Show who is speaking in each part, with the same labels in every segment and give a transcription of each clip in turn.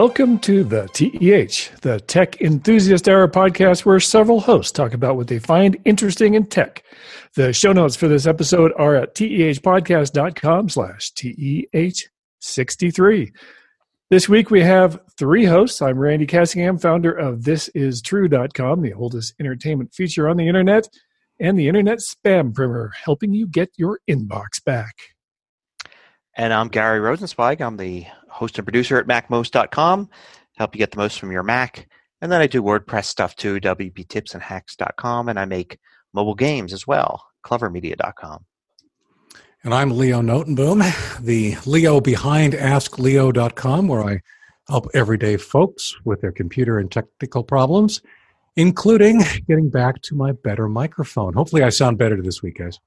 Speaker 1: Welcome to the TEH, the Tech Enthusiast Hour podcast, where several hosts talk about what they find interesting in tech. The show notes for this episode are at tehpodcast.com slash TEH63. This week we have three hosts. I'm Randy Cassingham, founder of ThisIsTrue.com, the oldest entertainment feature on the internet, and the Internet Spam Primer, helping you get your inbox back.
Speaker 2: And I'm Gary Rosenzweig. I'm the host and producer at MacMost.com. Help you get the most from your Mac. And then I do WordPress stuff too, WPTipsandHacks.com, and I make mobile games as well, CleverMedia.com.
Speaker 3: And I'm Leo Notenboom, the Leo behind AskLeo.com, where I help everyday folks with their computer and technical problems, including getting back to my better microphone. Hopefully, I sound better this week, guys.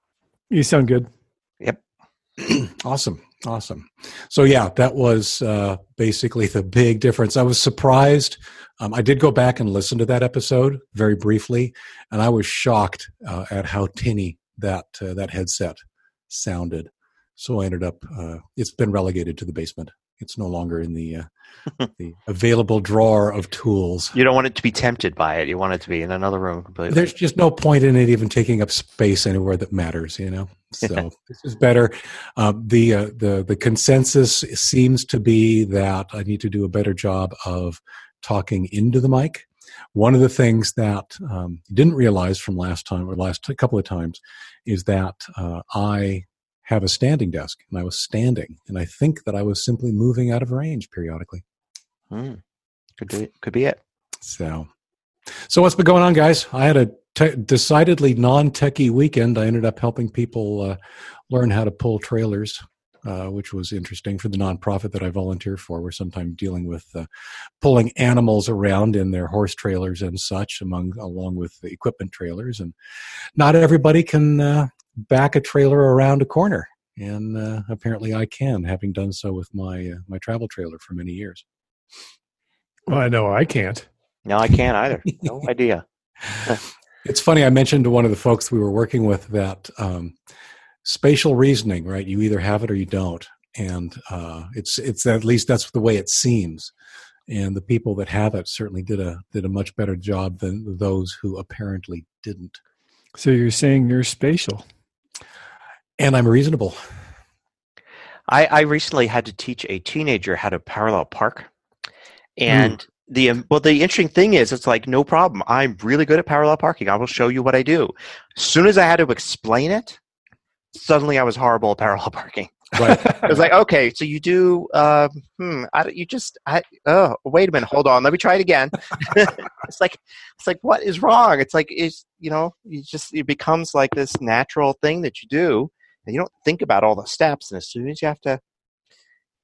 Speaker 1: You sound good.
Speaker 3: Awesome. Awesome. So yeah, that was uh, basically the big difference. I was surprised. Um, I did go back and listen to that episode very briefly, and I was shocked uh, at how tinny that uh, that headset sounded. So I ended up. Uh, it's been relegated to the basement. It's no longer in the uh, the available drawer of tools.
Speaker 2: You don't want it to be tempted by it. You want it to be in another room completely.
Speaker 3: There's just no point in it even taking up space anywhere that matters. You know. So this is better. Uh, the uh, the the consensus seems to be that I need to do a better job of talking into the mic. One of the things that um, didn't realize from last time or last couple of times is that uh, I have a standing desk and I was standing, and I think that I was simply moving out of range periodically.
Speaker 2: Hmm. Could be could be it.
Speaker 3: So, so what's been going on, guys? I had a te- decidedly non-techie weekend. I ended up helping people uh, learn how to pull trailers, uh, which was interesting for the nonprofit that I volunteer for. We're sometimes dealing with uh, pulling animals around in their horse trailers and such, among along with the equipment trailers, and not everybody can uh, back a trailer around a corner. And uh, apparently, I can, having done so with my uh, my travel trailer for many years.
Speaker 1: Well, I know I can't.
Speaker 2: No, I can't either. No idea.
Speaker 3: It's funny. I mentioned to one of the folks we were working with that um, spatial reasoning, right? You either have it or you don't, and uh, it's it's at least that's the way it seems. And the people that have it certainly did a did a much better job than those who apparently didn't.
Speaker 1: So you're saying you're spatial,
Speaker 3: and I'm reasonable.
Speaker 2: I, I recently had to teach a teenager how to parallel park, and mm the um, well the interesting thing is it's like no problem. I'm really good at parallel parking. I will show you what i do. As soon as i had to explain it suddenly i was horrible at parallel parking. Right. It was like okay so you do uh, hmm I, you just i oh wait a minute hold on let me try it again. It's like it's like what is wrong? It's like it's you know you just it becomes like this natural thing that you do and you don't think about all the steps and as soon as you have to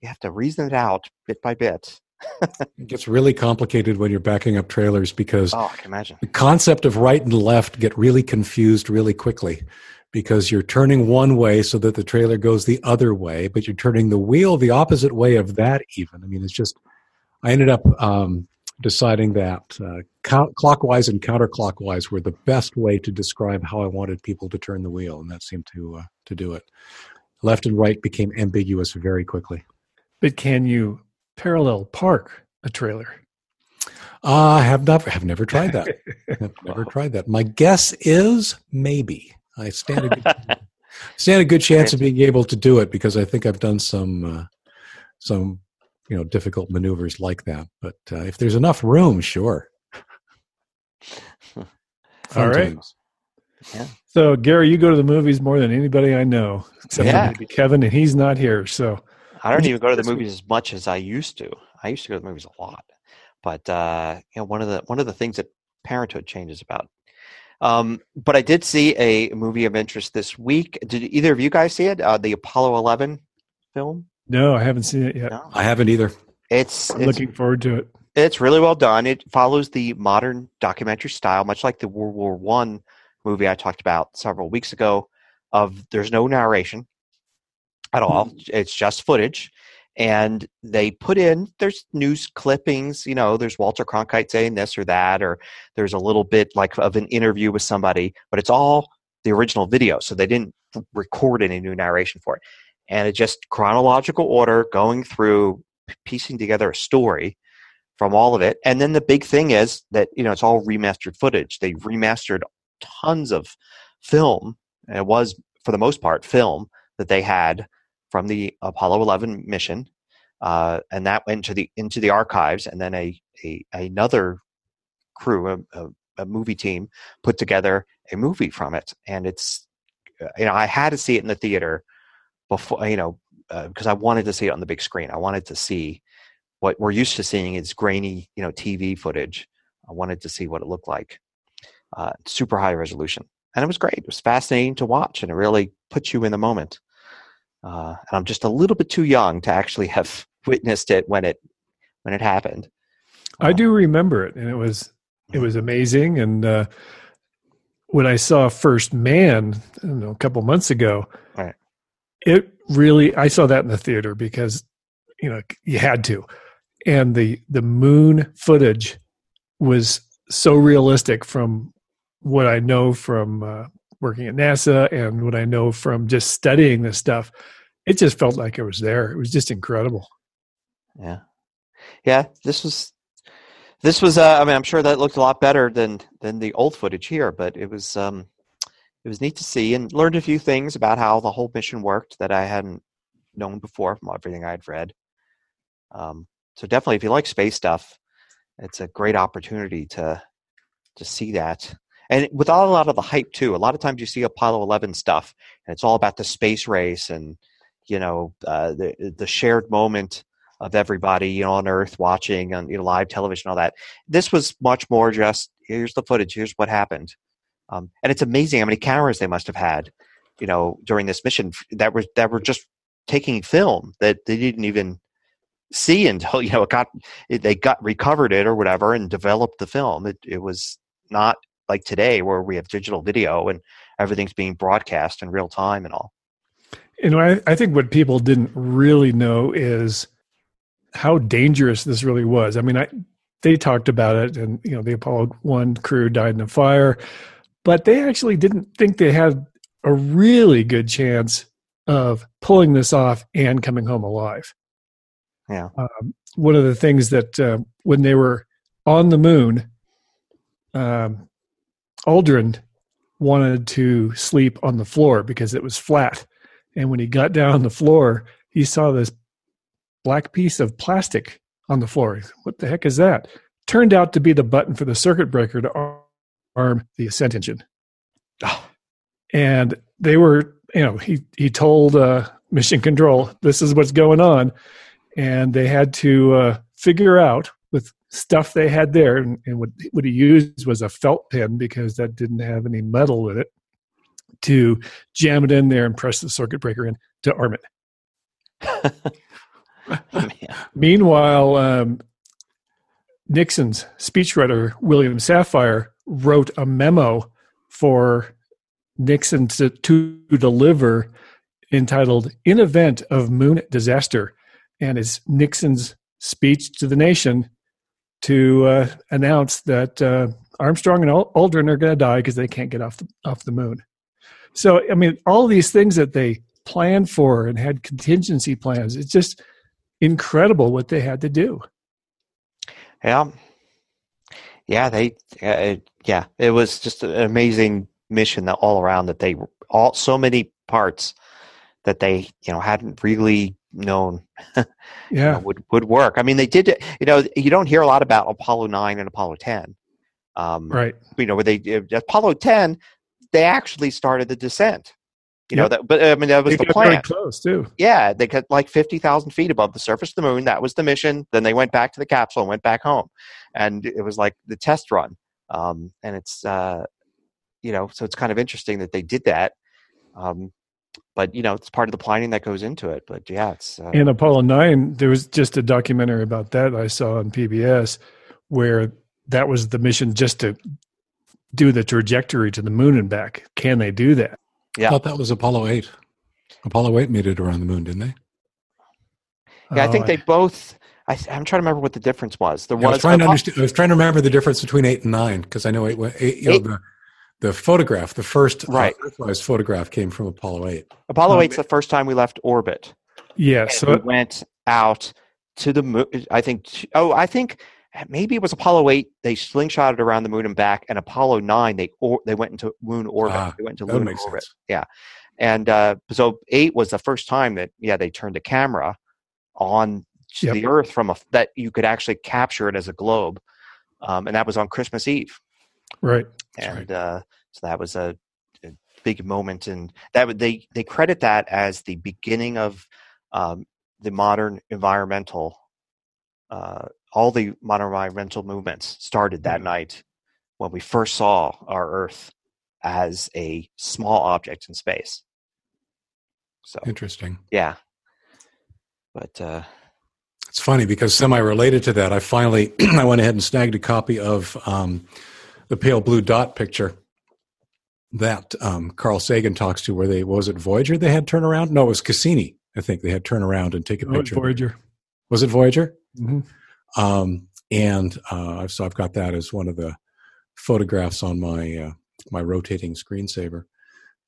Speaker 2: you have to reason it out bit by bit
Speaker 3: it gets really complicated when you're backing up trailers because
Speaker 2: oh, I can imagine.
Speaker 3: the concept of right and left get really confused really quickly because you're turning one way so that the trailer goes the other way, but you're turning the wheel the opposite way of that even. I mean, it's just, I ended up um, deciding that uh, co- clockwise and counterclockwise were the best way to describe how I wanted people to turn the wheel, and that seemed to uh, to do it. Left and right became ambiguous very quickly.
Speaker 1: But can you parallel park a trailer?
Speaker 3: Uh, I have never have never tried that. have never wow. tried that. My guess is maybe. I stand a good, stand a good chance of being able to do it because I think I've done some uh, some you know difficult maneuvers like that. But uh, if there's enough room, sure.
Speaker 1: All right. Yeah. So Gary, you go to the movies more than anybody I know, except yeah. for maybe Kevin, and he's not here. So
Speaker 2: I don't even go to the movies as much as I used to. I used to go to the movies a lot, but uh, you know, one of the one of the things that parenthood changes about. Um, but I did see a movie of interest this week. Did either of you guys see it? Uh, the Apollo Eleven film?
Speaker 1: No, I haven't seen it yet.
Speaker 3: No. I haven't either.
Speaker 2: It's,
Speaker 1: I'm
Speaker 2: it's
Speaker 1: looking forward to it.
Speaker 2: It's really well done. It follows the modern documentary style, much like the World War One movie I talked about several weeks ago. Of there's no narration at all. Mm-hmm. It's just footage. And they put in, there's news clippings, you know, there's Walter Cronkite saying this or that, or there's a little bit like of an interview with somebody, but it's all the original video. So they didn't record any new narration for it. And it just chronological order going through, piecing together a story from all of it. And then the big thing is that you know it's all remastered footage. They remastered tons of film. And it was for the most part film that they had from the Apollo 11 mission, uh, and that went to the into the archives. And then a, a another crew, a, a, a movie team, put together a movie from it. And it's you know I had to see it in the theater before you know because uh, I wanted to see it on the big screen. I wanted to see what we're used to seeing is grainy, you know, TV footage. I wanted to see what it looked like. Uh, super high resolution, and it was great. It was fascinating to watch, and it really puts you in the moment. Uh, and I'm just a little bit too young to actually have witnessed it when it when it happened.
Speaker 1: I do remember it, and it was it mm-hmm. was amazing. And uh, when I saw First Man, I don't know, a couple months ago,
Speaker 2: right.
Speaker 1: it really I saw that in the theater because you know you had to, and the the moon footage was so realistic from what I know from uh, working at NASA and what I know from just studying this stuff. It just felt like it was there. It was just incredible.
Speaker 2: Yeah, yeah. This was this was. Uh, I mean, I'm sure that looked a lot better than than the old footage here, but it was. Um, it was neat to see and learned a few things about how the whole mission worked that I hadn't known before from everything I'd read. Um, so definitely, if you like space stuff, it's a great opportunity to to see that. And without a lot of the hype too, a lot of times you see Apollo 11 stuff, and it's all about the space race and you know uh, the the shared moment of everybody you know on Earth watching on you know live television, all that. This was much more just here's the footage, here's what happened, um, and it's amazing how many cameras they must have had, you know, during this mission that were that were just taking film that they didn't even see until you know it got it, they got recovered it or whatever and developed the film. It it was not like today where we have digital video and everything's being broadcast in real time and all.
Speaker 1: You know, I, I think what people didn't really know is how dangerous this really was. I mean, I they talked about it, and you know, the Apollo One crew died in a fire, but they actually didn't think they had a really good chance of pulling this off and coming home alive.
Speaker 2: Yeah.
Speaker 1: Um, one of the things that uh, when they were on the moon, um, Aldrin wanted to sleep on the floor because it was flat. And when he got down on the floor, he saw this black piece of plastic on the floor. What the heck is that? Turned out to be the button for the circuit breaker to arm the ascent engine. Oh. And they were, you know, he he told uh, mission control, "This is what's going on," and they had to uh, figure out stuff they had there, and, and what what he used was a felt pen because that didn't have any metal with it to jam it in there and press the circuit breaker in to arm it. Meanwhile, um, Nixon's speechwriter, William Safire, wrote a memo for Nixon to, to deliver entitled In Event of Moon Disaster. And it's Nixon's speech to the nation to uh, announce that uh, Armstrong and Aldrin are going to die because they can't get off the, off the moon. So, I mean, all these things that they planned for and had contingency plans, it's just incredible what they had to do.
Speaker 2: Yeah. Yeah, they, uh, yeah, it was just an amazing mission that all around that they all so many parts that they you know hadn't really known
Speaker 1: yeah
Speaker 2: you know, would would work. I mean they did you know you don't hear a lot about apollo 9 and apollo 10
Speaker 1: um, right.
Speaker 2: you know where they apollo 10 they actually started the descent you yep. know that but i mean that was
Speaker 1: they
Speaker 2: the plan.
Speaker 1: close too.
Speaker 2: Yeah they got like 50000 feet above the surface of the moon. That was the mission. Then they went back to the capsule and went back home. And it was like the test run um, and it's uh, you know, so it's kind of interesting that they did that. Um, but you know, it's part of the planning that goes into it. But yeah, it's uh,
Speaker 1: in Apollo nine. There was just a documentary about that I saw on PBS, where that was the mission just to do the trajectory to the moon and back. Can they do that?
Speaker 3: Yeah, I thought that was Apollo eight. Apollo eight made it around the moon, didn't they?
Speaker 2: Yeah, I think oh, they both. I, am trying to remember what the difference was. There
Speaker 3: yeah,
Speaker 2: was.
Speaker 3: I was trying to understand. I was trying to remember the difference between eight and nine because I know eight. eight, you know, the, the photograph, the first uh,
Speaker 2: right.
Speaker 3: uh, photograph came from Apollo 8.
Speaker 2: Apollo um, 8's the first time we left orbit.
Speaker 1: Yeah, so
Speaker 2: we went out to the moon. I think. Oh, I think maybe it was Apollo eight. They slingshotted around the moon and back, and Apollo nine they or, they went into moon orbit.
Speaker 3: Ah,
Speaker 2: they went into
Speaker 3: that
Speaker 2: lunar
Speaker 3: make
Speaker 2: orbit.
Speaker 3: sense.
Speaker 2: Yeah, and uh, so eight was the first time that yeah they turned a camera on to
Speaker 1: Yep.
Speaker 2: the Earth from a that you could actually capture it as a globe, um, and that was on Christmas Eve
Speaker 1: Right.
Speaker 3: That's
Speaker 2: and uh, so that was a, a big moment and that they they credit that as the beginning of um, the modern environmental uh, all the modern environmental movements started that night when we first saw our earth as a small object in space so
Speaker 3: Interesting.
Speaker 2: yeah but uh,
Speaker 3: It's funny because semi-related to that, I finally I went ahead and snagged a copy of um, the pale blue dot picture that um, Carl Sagan talks to. Where they was it Voyager? They had turn around. No, it was Cassini. I think they had turn around and take a
Speaker 1: Oh,
Speaker 3: picture.
Speaker 1: Voyager.
Speaker 3: Was it Voyager?
Speaker 1: hmm
Speaker 3: Um, and uh, so I've got that as one of the photographs on my uh, my rotating screensaver.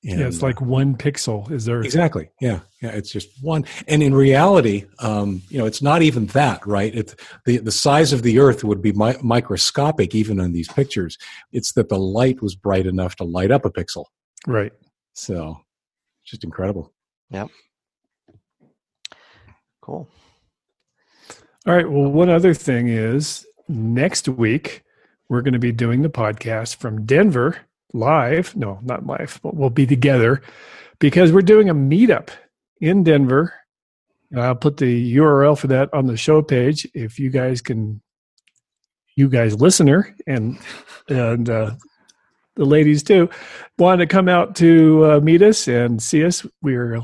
Speaker 3: And,
Speaker 1: yeah, it's like one pixel. Is there?
Speaker 3: Exactly. Yeah. Yeah. It's just one. And in reality, um, you know, it's not even that, right? It, the, the size of the earth would be mi- microscopic even in these pictures. It's that the light was bright enough to light up a pixel.
Speaker 1: Right.
Speaker 3: So just incredible. Yeah.
Speaker 2: Cool
Speaker 1: All right. Well, one other thing is next week we're going to be doing the podcast from Denver live. No, not live, but we'll be together because we're doing a meetup in Denver. I'll put the URL for that on the show page. If you guys can, you guys listener and and uh, the ladies too, want to come out to uh, meet us and see us, we're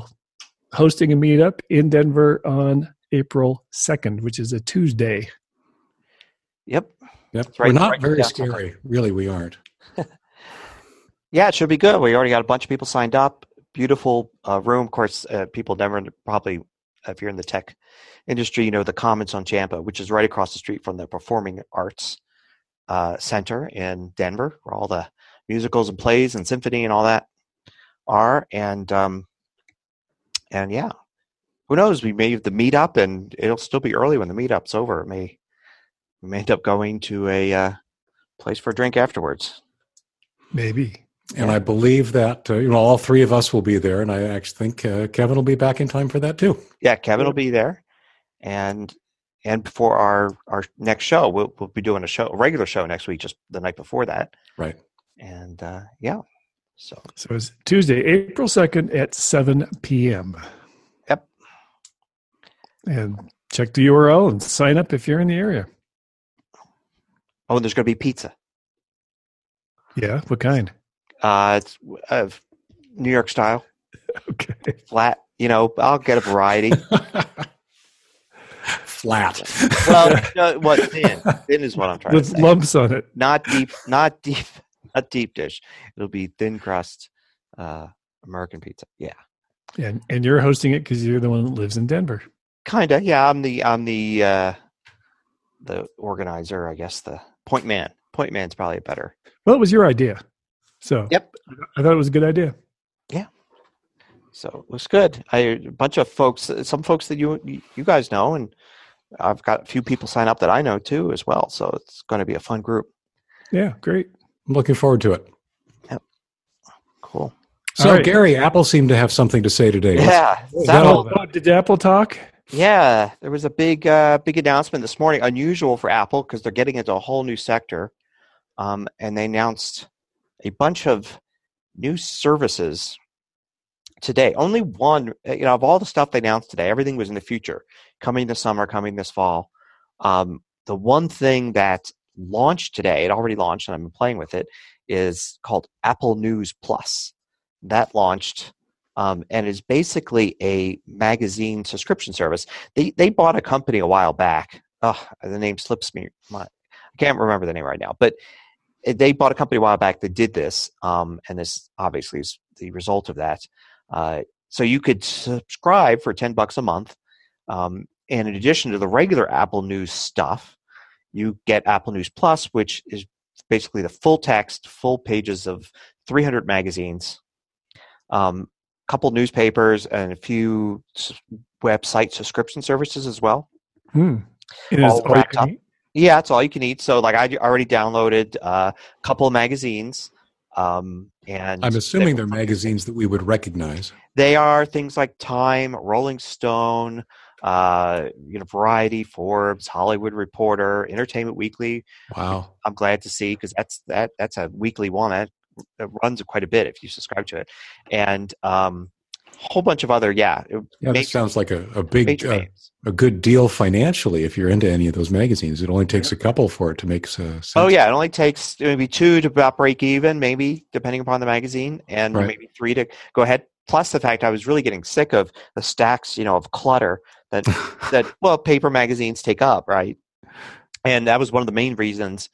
Speaker 1: hosting a meetup in Denver on April 2nd, which is a Tuesday.
Speaker 2: yep
Speaker 3: Yep.
Speaker 2: right-
Speaker 3: We're not
Speaker 2: right
Speaker 3: very
Speaker 2: down.
Speaker 3: scary. Really, we aren't.
Speaker 2: Yeah, it should be good. We already got a bunch of people signed up. Beautiful uh, room. Of course, uh, people never probably, if you're in the tech industry, you know the Commons on Champa, which is right across the street from the Performing Arts uh, Center in Denver, where all the musicals and plays and symphony and all that are. And um, and yeah, who knows? We may have the meetup, and it'll still be early when the meetup's over. It may we may end up going to a uh, place for a drink afterwards.
Speaker 1: Maybe.
Speaker 3: And I believe that uh, you know all three of us will be there, and I actually think uh, Kevin will be back in time for that too.
Speaker 2: yeah, Kevin will be there, and and before our our next show, we'll we'll be doing a show, a regular show next week, just the night before that,
Speaker 3: Right.
Speaker 2: and uh, yeah, so
Speaker 1: So it's Tuesday, April 2nd at 7 p.m.
Speaker 2: Yep.
Speaker 1: And check the URL and sign up if you're in the area.
Speaker 2: oh, and there's going to be pizza.
Speaker 1: Yeah. What kind?
Speaker 2: Uh, it's uh, New York style,
Speaker 1: Okay.
Speaker 2: flat. You know, I'll get a variety.
Speaker 3: Flat.
Speaker 2: well, no, what thin? Thin is what I'm trying to
Speaker 1: With
Speaker 2: say.
Speaker 1: lumps on it.
Speaker 2: Not deep, not deep, not deep dish. It'll be thin crust, uh, American pizza. Yeah.
Speaker 1: And and you're hosting it because you're the one that lives in Denver.
Speaker 2: Kinda, yeah. I'm the I'm the uh, the organizer, I guess. The point man. Point man's probably a better.
Speaker 1: Well, it was your idea. So
Speaker 2: Yep.
Speaker 1: I thought it was a good idea. Yeah.
Speaker 2: So it looks good. I a bunch of folks, some folks that you you guys know, and I've got a few people sign up that I know too as well. So it's going to be a fun group.
Speaker 1: Yeah. Great.
Speaker 3: I'm looking forward to it. Yep.
Speaker 2: Cool.
Speaker 3: So,
Speaker 1: All right.
Speaker 3: Gary, Apple seemed to have something to say today.
Speaker 2: Yeah.
Speaker 3: what
Speaker 2: that
Speaker 3: that all
Speaker 2: all-
Speaker 3: about?
Speaker 1: Oh, did Apple talk?
Speaker 2: Yeah, there was a big, uh, big announcement this morning. Unusual for Apple because they're getting into a whole new sector, um, and they announced a bunch of new services today. Only one, uh, you know, of all the stuff they announced today, everything was in the future, coming this summer, coming this fall. Um, the one thing that launched today, it already launched, and I've been playing with it, is called Apple News Plus. That launched um, and is basically a magazine subscription service. They they bought a company a while back. Oh, the name slips me. My, I can't remember the name right now, but they bought a company a while back that did this, um, and this obviously is the result of that. Uh, so you could subscribe for ten bucks a month, um, and in addition to the regular Apple News stuff, you get Apple News Plus, which is basically the full text, full pages of 300 magazines, um, couple newspapers, and a few website subscription services as well.
Speaker 1: And is
Speaker 2: All
Speaker 1: all you can?
Speaker 2: Yeah, it's all you can eat. So, like, I already downloaded uh, a couple of magazines, um, and
Speaker 3: I'm assuming they're magazines that we would recognize.
Speaker 2: They are things like Time, Rolling Stone, uh, you know, Variety, Forbes, Hollywood Reporter, Entertainment Weekly.
Speaker 3: Wow,
Speaker 2: I'm glad to see because that's that that's a weekly one that, that runs quite a bit if you subscribe to it, and um, whole bunch of other yeah.
Speaker 3: Yeah, that sounds like a, a big uh, a good deal financially if you're into any of those magazines. It only takes a couple for it to make uh, sense.
Speaker 2: Oh yeah, it only takes maybe two to about break even, maybe depending upon the magazine, and right. maybe three to go ahead. Plus the fact I was really getting sick of the stacks, you know, of clutter that that well paper magazines take up, right? And that was one of the main reasons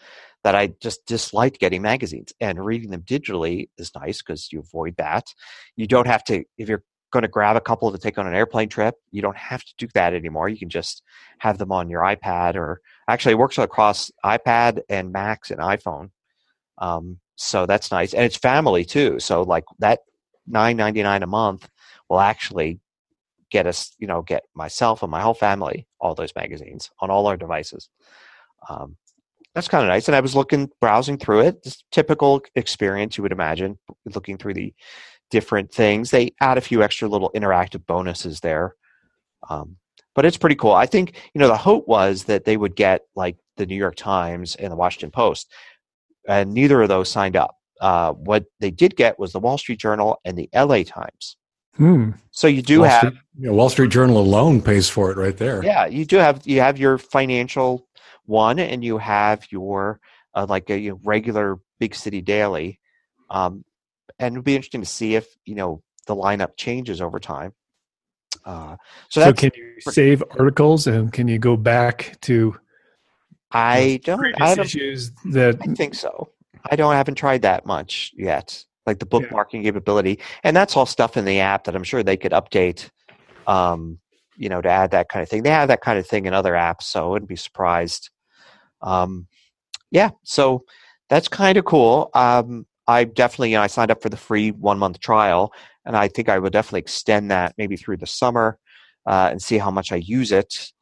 Speaker 2: that I just disliked getting magazines. And reading them digitally is nice because you avoid that. You don't have to if you're going to grab a couple to take on an airplane trip, you don't have to do that anymore. You can just have them on your iPad or actually it works across iPad and Macs and iPhone. Um, so that's nice. And it's family too. So like that nine ninety nine a month will actually get us, you know, get myself and my whole family all those magazines on all our devices. Um, that's kind of nice. And I was looking, browsing through it, typical experience you would imagine, looking through the different things. They add a few extra little interactive bonuses there. Um, but it's pretty cool. I think, you know, the hope was that they would get like the New York Times and the Washington Post, and neither of those signed up. Uh, what they did get was the Wall Street Journal and the LA Times.
Speaker 3: Hmm.
Speaker 2: So you do
Speaker 3: Wall
Speaker 2: have
Speaker 3: Street, you know, Wall Street Journal alone pays for it right there.
Speaker 2: Yeah, you do have you have your financial one, and you have your uh, like a you know, regular big city daily. Um, and it'll be interesting to see if you know the lineup changes over time. Uh, so,
Speaker 1: so can you save articles and can you go back to?
Speaker 2: I don't. I don't
Speaker 1: issues that
Speaker 2: I think so. I don't. I haven't tried that much yet, like the bookmarking yeah. capability, and that's all stuff in the app that I'm sure they could update. Um, you know, to add that kind of thing. They have that kind of thing in other apps, so I wouldn't be surprised. Um, yeah, so that's kind of cool. Um, I definitely, I signed up for the free one month trial, and I think I will definitely extend that maybe through the summer uh, and see how much I use it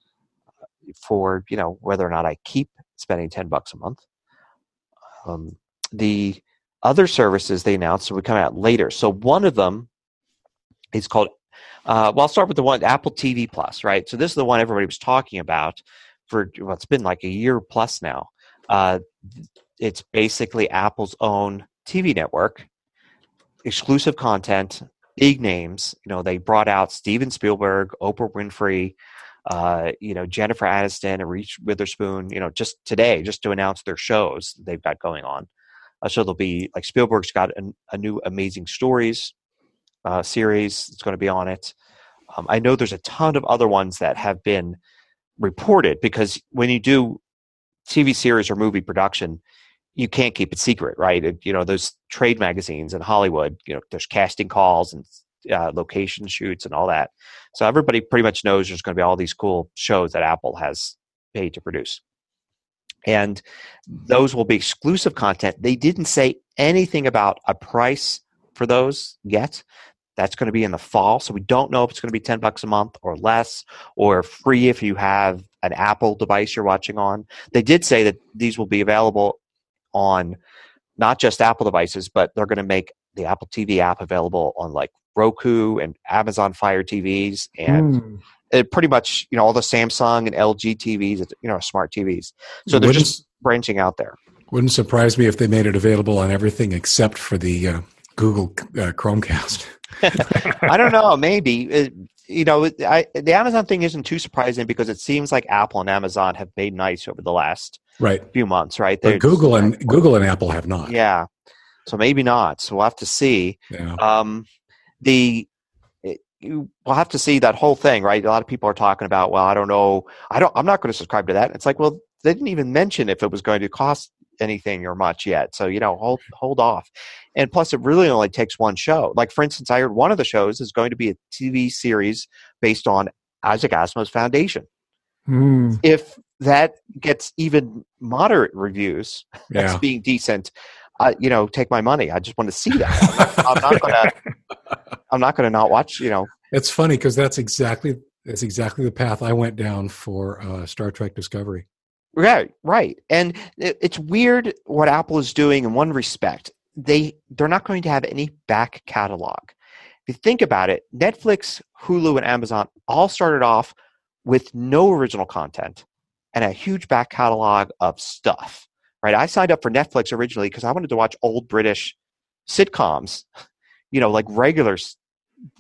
Speaker 2: for, you know, whether or not I keep spending ten bucks a month. Um, the other services they announced will come out later. So one of them is called. Uh, well, I'll start with the one Apple TV Plus, right? So this is the one everybody was talking about for well, it's been like a year plus now. Uh, it's basically Apple's own TV network, exclusive content, big names. You know, they brought out Steven Spielberg, Oprah Winfrey, uh, you know, Jennifer Aniston and Reese Witherspoon, you know, just today, just to announce their shows they've got going on. Uh, so there'll be like Spielberg's got a, a new Amazing Stories uh, series that's going to be on it. Um, I know there's a ton of other ones that have been reported because when you do TV series or movie production, you can't keep it secret, right? It, you know, those trade magazines in Hollywood, you know, there's casting calls and uh, location shoots and all that. So everybody pretty much knows there's going to be all these cool shows that Apple has paid to produce. And those will be exclusive content. They didn't say anything about a price for those yet. That's going to be in the fall. So we don't know if it's going to be 10 bucks a month or less or free if you have an Apple device you're watching on. They did say that these will be available on not just Apple devices, but they're going to make the Apple TV app available on like Roku and Amazon Fire TVs and mm. it pretty much you know all the Samsung and LG TVs, you know, smart TVs. So they're wouldn't, just branching out there.
Speaker 3: Wouldn't surprise me if they made it available on everything except for the uh, Google uh, Chromecast.
Speaker 2: I don't know. Maybe it, you know I, the Amazon thing isn't too surprising because it seems like Apple and Amazon have made nice over the last
Speaker 3: right
Speaker 2: few months, right?
Speaker 3: But Google and Google and Apple have not.
Speaker 2: Yeah, so maybe not. So we'll have to see.
Speaker 3: Yeah.
Speaker 2: Um, the it, we'll have to see that whole thing, right? A lot of people are talking about, well, I don't know, I don't, I'm not going to subscribe to that. It's like, well, they didn't even mention if it was going to cost anything or much yet. So you know, hold hold off. And plus, it really only takes one show. Like for instance, I heard one of the shows is going to be a TV series based on Isaac Asimov's Foundation.
Speaker 3: Mm.
Speaker 2: If that gets even moderate reviews
Speaker 3: yeah.
Speaker 2: as being decent, uh, you know, take my money. I just want to see that. I'm not. I'm not gonna not watch. You know,
Speaker 3: it's funny because that's exactly that's exactly the path I went down for uh, Star Trek Discovery.
Speaker 2: Right, right. And it, it's weird what Apple is doing in one respect. They they're not going to have any back catalog. If you think about it, Netflix, Hulu, and Amazon all started off with no original content and a huge back catalog of stuff. Right? I signed up for Netflix originally because I wanted to watch old British sitcoms, you know, like regular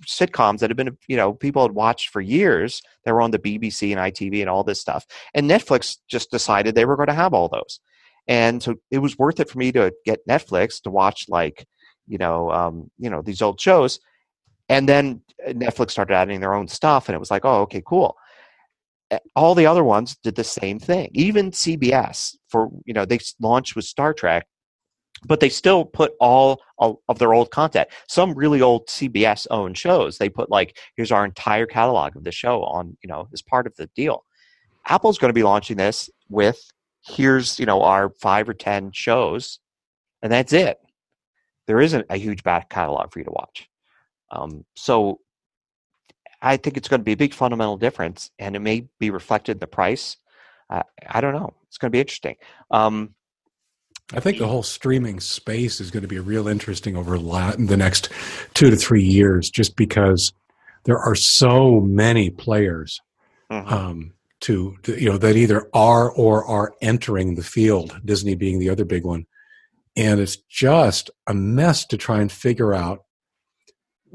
Speaker 2: sitcoms that have been you know people had watched for years they were on the bbc and itv and all this stuff and netflix just decided they were going to have all those and so it was worth it for me to get netflix to watch like you know um, you know these old shows and then netflix started adding their own stuff and it was like oh okay cool all the other ones did the same thing even cbs for you know they launched with star trek but they still put all of their old content. Some really old CBS owned shows, they put like, here's our entire catalog of the show on, you know, as part of the deal. Apple's going to be launching this with here's, you know, our five or 10 shows, and that's it. There isn't a huge back catalog for you to watch. Um, so I think it's going to be a big fundamental difference, and it may be reflected in the price. Uh, I don't know. It's going to be interesting. Um,
Speaker 3: I think the whole streaming space is going to be real interesting over the next two to three years, just because there are so many players mm-hmm. um, to, to, you know that either are or are entering the field. Disney being the other big one, and it's just a mess to try and figure out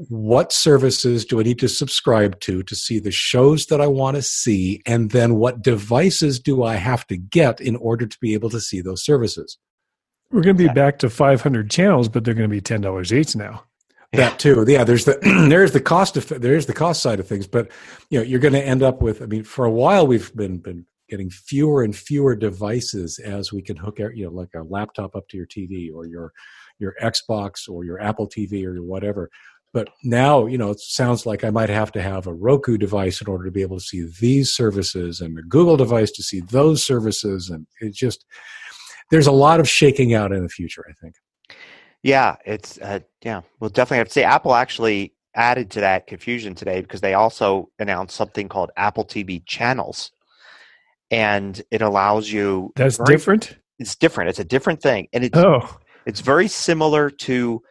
Speaker 3: what services do I need to subscribe to to see the shows that I want to see, and then what devices do I have to get in order to be able to see those services.
Speaker 1: We're going to be back to 500 channels, but they're going to be ten dollars each now.
Speaker 3: That too, yeah. There's the there's the cost of there's the cost side of things, but you know you're going to end up with. I mean, for a while we've been been getting fewer and fewer devices as we can hook you know like a laptop up to your TV or your your Xbox or your Apple TV or your whatever. But now, you know, it sounds like I might have to have a Roku device in order to be able to see these services and a Google device to see those services. And it just, there's a lot of shaking out in the future. I think.
Speaker 2: Yeah, it's uh, yeah. We'll definitely have to say Apple actually added to that confusion today because they also announced something called Apple TV channels, and it allows you.
Speaker 1: That's very, different.
Speaker 2: It's different. It's a different thing, and it's
Speaker 1: oh.
Speaker 2: it's very similar to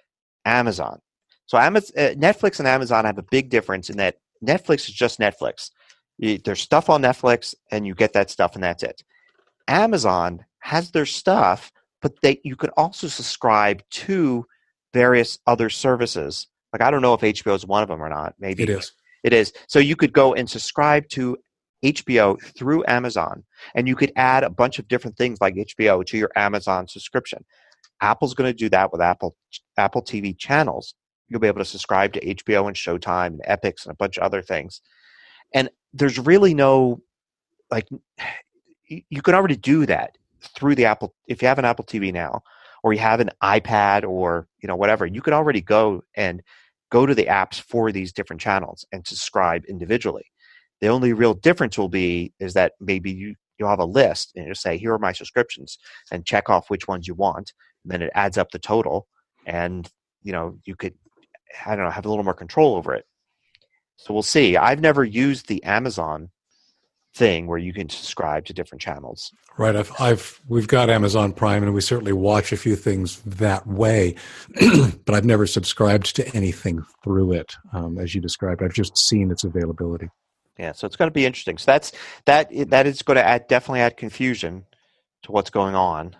Speaker 2: Amazon. So Amazon, uh, Netflix and Amazon have a big difference in that Netflix is just Netflix. There's stuff on Netflix, and you get that stuff, and that's it. Amazon has their stuff, but they you can also subscribe to various other services. Like I don't know if HBO is one of them or not. Maybe
Speaker 3: it is.
Speaker 2: It is. So you could go and subscribe to HBO through Amazon, and you could add a bunch of different things like HBO to your Amazon subscription. Apple's going to do that with Apple Apple TV channels. You'll be able to subscribe to HBO and Showtime and Epix and a bunch of other things. And there's really no like you can already do that through the Apple. If you have an Apple TV now, or you have an iPad, or you know whatever, you can already go and go to the apps for these different channels and subscribe individually. The only real difference will be is that maybe you you'll have a list and you'll say here are my subscriptions and check off which ones you want. And then it adds up the total, and you know you could I don't know have a little more control over it. So we'll see. I've never used the Amazon thing where you can subscribe to different channels.
Speaker 3: Right. I've, I've we've got Amazon Prime, and we certainly watch a few things that way, but I've never subscribed to anything through it, um, as you described. I've just seen its availability.
Speaker 2: Yeah, so it's going to be interesting. So that's that. That is going to add definitely add confusion to what's going on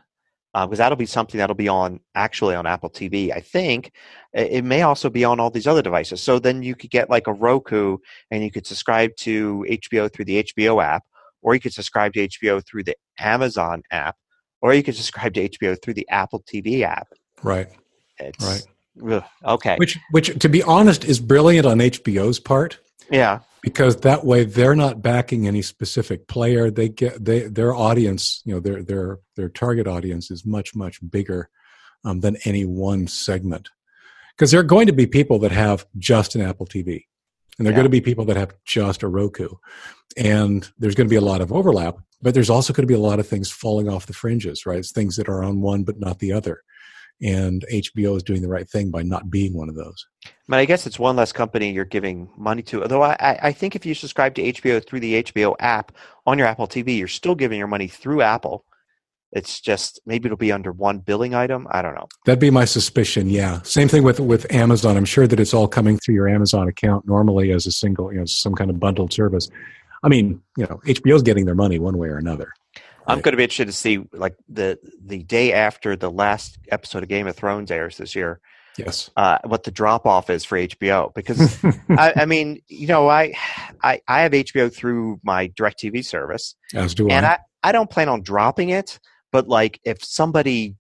Speaker 2: because uh, that'll be something that'll be on actually on Apple TV. I think it may also be on all these other devices. So then you could get like a Roku and you could subscribe to HBO through the HBO app, or you could subscribe to HBO through the Amazon app, or you could subscribe to HBO through the Apple TV app.
Speaker 3: Right.
Speaker 2: It's, right. Ugh, okay.
Speaker 3: Which, which, to be honest, is brilliant on HBO's part.
Speaker 2: Yeah
Speaker 3: because that way they're not backing any specific player. They get they their audience you know their their their target audience is much much bigger um, than any one segment. Because there are going to be people that have just an apple tv and there are yeah. going to be people that have just a roku and there's going to be a lot of overlap but there's also going to be a lot of things falling off the fringes right? It's things that are on one but not the other and HBO is doing the right thing by not being one of those.
Speaker 2: But I guess it's one less company you're giving money to. Although I, I think if you subscribe to HBO through the HBO app on your Apple TV, you're still giving your money through Apple. It's just maybe it'll be under one billing item. I don't know.
Speaker 3: That'd be my suspicion. Yeah. Same thing with with Amazon. I'm sure that it's all coming through your Amazon account normally as a single, you know, some kind of bundled service. I mean, you know, HBO's getting their money one way or another.
Speaker 2: I'm going to be interested to see like the the day after the last episode of Game of Thrones airs this year.
Speaker 3: Yes.
Speaker 2: Uh, what the drop off is for HBO because I, I, mean, you know, I, I I have HBO through my DirecTV service,
Speaker 3: as do
Speaker 2: and
Speaker 3: I.
Speaker 2: I I don't plan on dropping it. But like, if somebody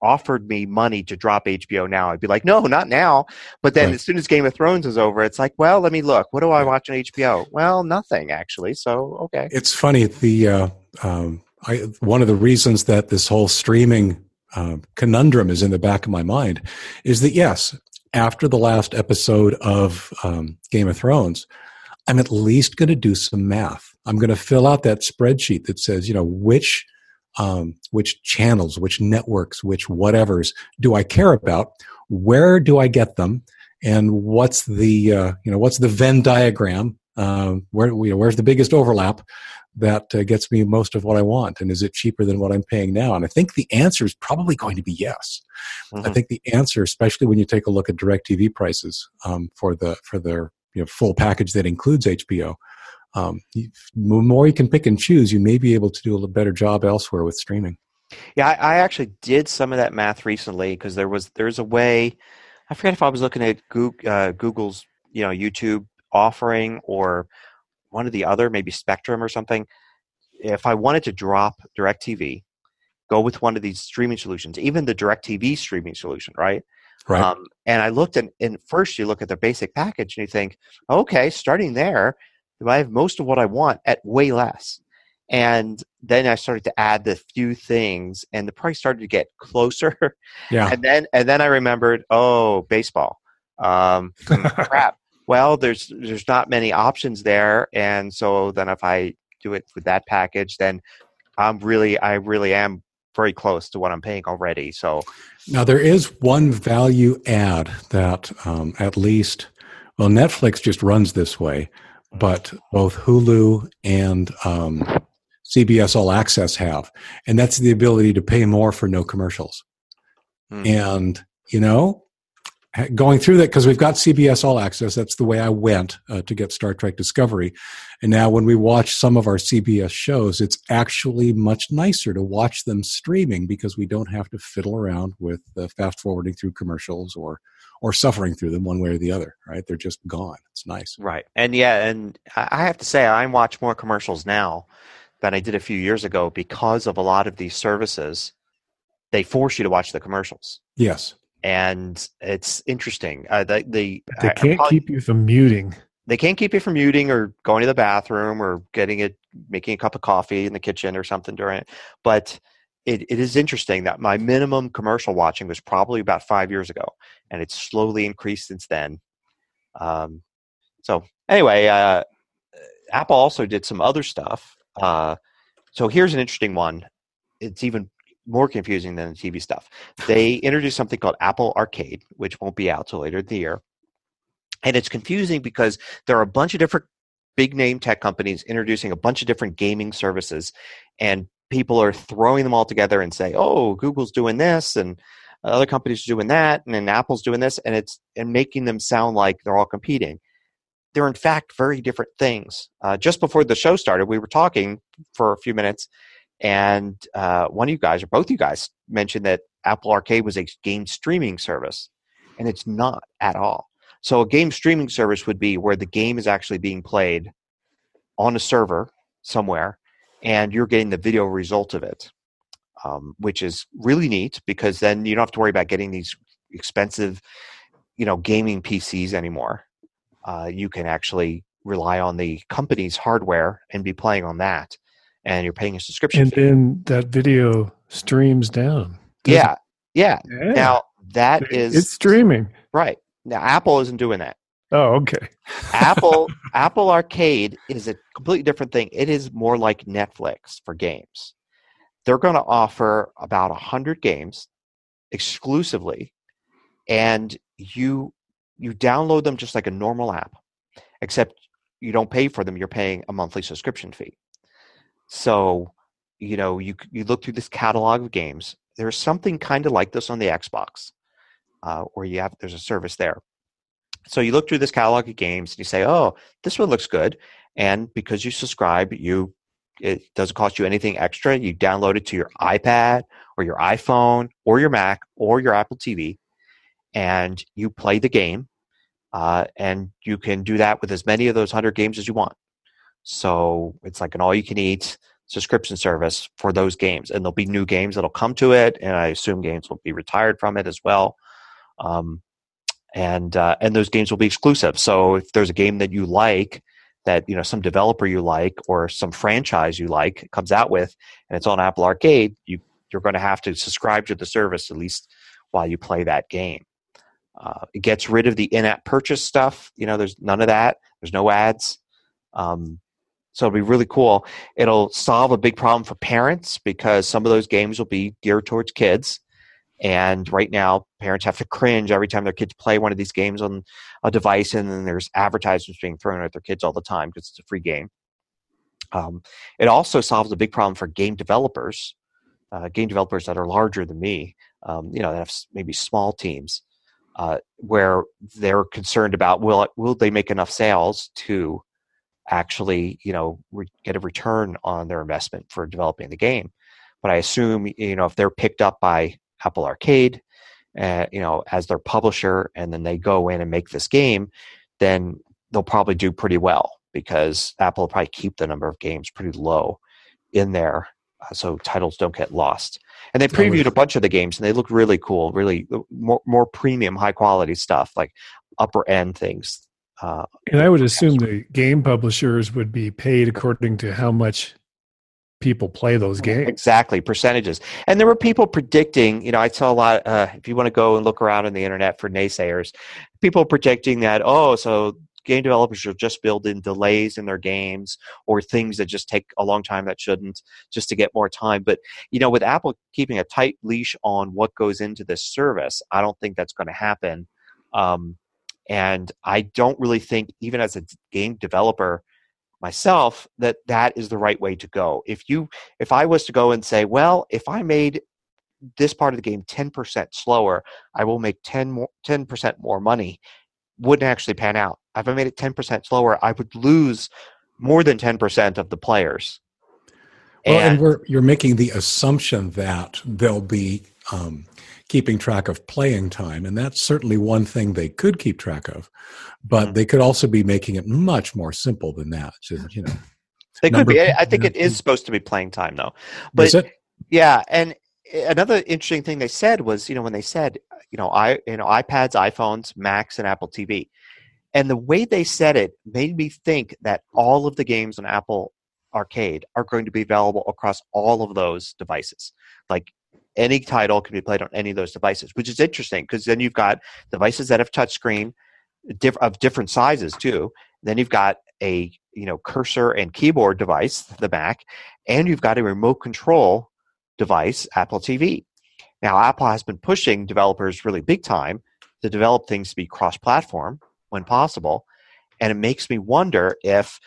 Speaker 2: offered me money to drop HBO now, I'd be like, no, not now. But then
Speaker 3: Right.
Speaker 2: as soon as Game of Thrones is over, it's like, well, let me look. What do I watch on HBO? Well, nothing actually. So okay.
Speaker 3: It's funny. The uh, um, I, one of the reasons that this whole streaming uh, conundrum is in the back of my mind is that yes, after the last episode of um, Game of Thrones, I'm at least going to do some math. I'm going to fill out that spreadsheet that says, you know, which um, which channels, which networks, which whatevers do I care about? Where do I get them? And what's the uh, you know what's the Venn diagram? Um, where you know, where's the biggest overlap that uh, gets me most of what I want? And is it cheaper than what I'm paying now? And I think the answer is probably going to be yes. I
Speaker 2: Mhm.
Speaker 3: think the answer, especially when you take a look at DirecTV prices um, for the for their you know, full package that includes HBO, um, the more you can pick and choose, you may be able to do a better job elsewhere with streaming.
Speaker 2: Yeah, I, I actually did some of that math recently because there was there's a way. I forget if I was looking at uh, Google's you know YouTube offering or one of the other, maybe Spectrum or something. If I wanted to drop DirecTV, go with one of these streaming solutions, even the DirecTV streaming solution, right?
Speaker 3: Right.
Speaker 2: Um, and I looked and, and first you look at the basic package and you think, okay, starting there, I have most of what I want at way less. And then I started to add the few things and the price started to get closer.
Speaker 3: yeah.
Speaker 2: and then and then I remembered, oh, baseball. Um, crap. Well, there's there's not many options there. And so then if I do it with that package, then I'm really I really am very close to what I'm paying already. So
Speaker 3: Now there is one value add that um, at least, well, Netflix just runs this way, but both Hulu and um, CBS All Access have, and that's the ability to pay more for no commercials.
Speaker 2: Hmm.
Speaker 3: And you know, ha- going through that because we've got CBS All Access. That's the way I went uh, to get Star Trek Discovery. And now, when we watch some of our CBS shows, it's actually much nicer to watch them streaming because we don't have to fiddle around with uh, fast forwarding through commercials or or suffering through them one way or the other. Right? They're just gone. It's nice.
Speaker 2: Right. And yeah, and I I have to say, I watch more commercials now than I did a few years ago because of a lot of these services. They force you to watch the commercials,
Speaker 3: Yes.
Speaker 2: And it's interesting. Uh, the, the
Speaker 1: They
Speaker 2: I-
Speaker 1: can't
Speaker 2: probably-
Speaker 1: keep you from muting.
Speaker 2: they can't keep you from muting or going to the bathroom or getting it, making a cup of coffee in the kitchen or something during it. But it, it is interesting that my minimum commercial watching was probably about five years ago, and it's slowly increased since then. Um, so anyway, uh, Apple also did some other stuff. Uh, so here's an interesting one. It's even more confusing than the TV stuff. They introduced something called Apple Arcade, which won't be out till later in the year. And it's confusing because there are a bunch of different big name tech companies introducing a bunch of different gaming services, and people are throwing them all together and say, "Oh, Google's doing this, and other companies are doing that, and then Apple's doing this," and it's and making them sound like they're all competing. They're in fact very different things. Uh, just before the show started, we were talking for a few minutes, and uh, one of you guys, or both of you guys, mentioned that Apple Arcade was a game streaming service, and it's not at all. So a game streaming service would be where the game is actually being played on a server somewhere, and you're getting the video result of it, um, which is really neat because then you don't have to worry about getting these expensive, you know, gaming PCs anymore. Uh, you can actually rely on the company's hardware and be playing on that, and you're paying a subscription
Speaker 1: And
Speaker 2: fee.
Speaker 1: then that video streams down.
Speaker 2: Yeah, yeah.
Speaker 1: Yeah.
Speaker 2: Now that is
Speaker 1: it's streaming.
Speaker 2: right. Now Apple isn't doing that.
Speaker 1: Oh, okay.
Speaker 2: Apple Apple Arcade is a completely different thing. It is more like Netflix for games. They're going to offer about 100 games exclusively and you you download them just like a normal app, except you don't pay for them. You're paying a monthly subscription fee. So, you know, you you look through this catalog of games. There's something kind of like this on the Xbox, uh, where you have there's a service there. So you look through this catalog of games and you say, "Oh, this one looks good," and because you subscribe, you it doesn't cost you anything extra. You download it to your iPad or your iPhone or your Mac or your Apple TV, and you play the game. Uh, and you can do that with as many of those 100 games as you want. So it's like an all you can eat subscription service for those games. And there'll be new games that'll come to it. And I assume games will be retired from it as well. Um, and, uh, and those games will be exclusive. So if there's a game that you like, that you know some developer you like or some franchise you like comes out with and it's on apple arcade you you're going to have to subscribe to the service at least while you play that game uh, it gets rid of the in-app purchase stuff you know there's none of that there's no ads um, so it'll be really cool it'll solve a big problem for parents because some of those games will be geared towards kids and right now, parents have to cringe every time their kids play one of these games on a device, and then there's advertisements being thrown at their kids all the time because it's a free game. Um, it also solves a big problem for game developers, uh, game developers that are larger than me, um, you know, that have maybe small teams, uh, where they're concerned about will will they make enough sales to actually, you know, re- get a return on their investment for developing the game. But I assume, you know, if they're picked up by Apple Arcade, uh, you know, as their publisher, and then they go in and make this game, then they'll probably do pretty well because Apple will probably keep the number of games pretty low in there, uh, so titles don't get lost. And they previewed a bunch of the games, and they look really cool, really uh, more more premium, high quality stuff, like upper end things.
Speaker 1: Uh, and I would assume the game publishers would be paid according to how much people play those games.
Speaker 2: Exactly, percentages. And there were people predicting, you know, I saw a lot, uh, if you want to go and look around on the internet for naysayers, people predicting that, oh, so game developers will just build in delays in their games or things that just take a long time that shouldn't just to get more time. But, you know, with Apple keeping a tight leash on what goes into this service, I don't think that's going to happen. Um, and I don't really think, even as a game developer, myself that that is the right way to go. If you if I was to go and say, well, if I made this part of the game 10% slower, I will make 10 more 10% more money, wouldn't actually pan out. If I made it 10% slower, I would lose more than 10% of the players.
Speaker 3: Well, and, and you're making the assumption that they'll be um, keeping track of playing time, and that's certainly one thing they could keep track of. But mm-hmm. they could also be making it much more simple than that. Just, you know,
Speaker 2: they could be. I think it is supposed to be playing time, though. But yeah, and another interesting thing they said was, you know, when they said, you know, i you know iPads, iPhones, Macs, and Apple TV, and the way they said it made me think that all of the games on Apple Arcade are going to be available across all of those devices. Like any title can be played on any of those devices, which is interesting because then you've got devices that have touchscreen diff- of different sizes too. Then you've got a you know cursor and keyboard device, the Mac, and you've got a remote control device, Apple TV. Now, Apple has been pushing developers really big time to develop things to be cross-platform when possible, and it makes me wonder if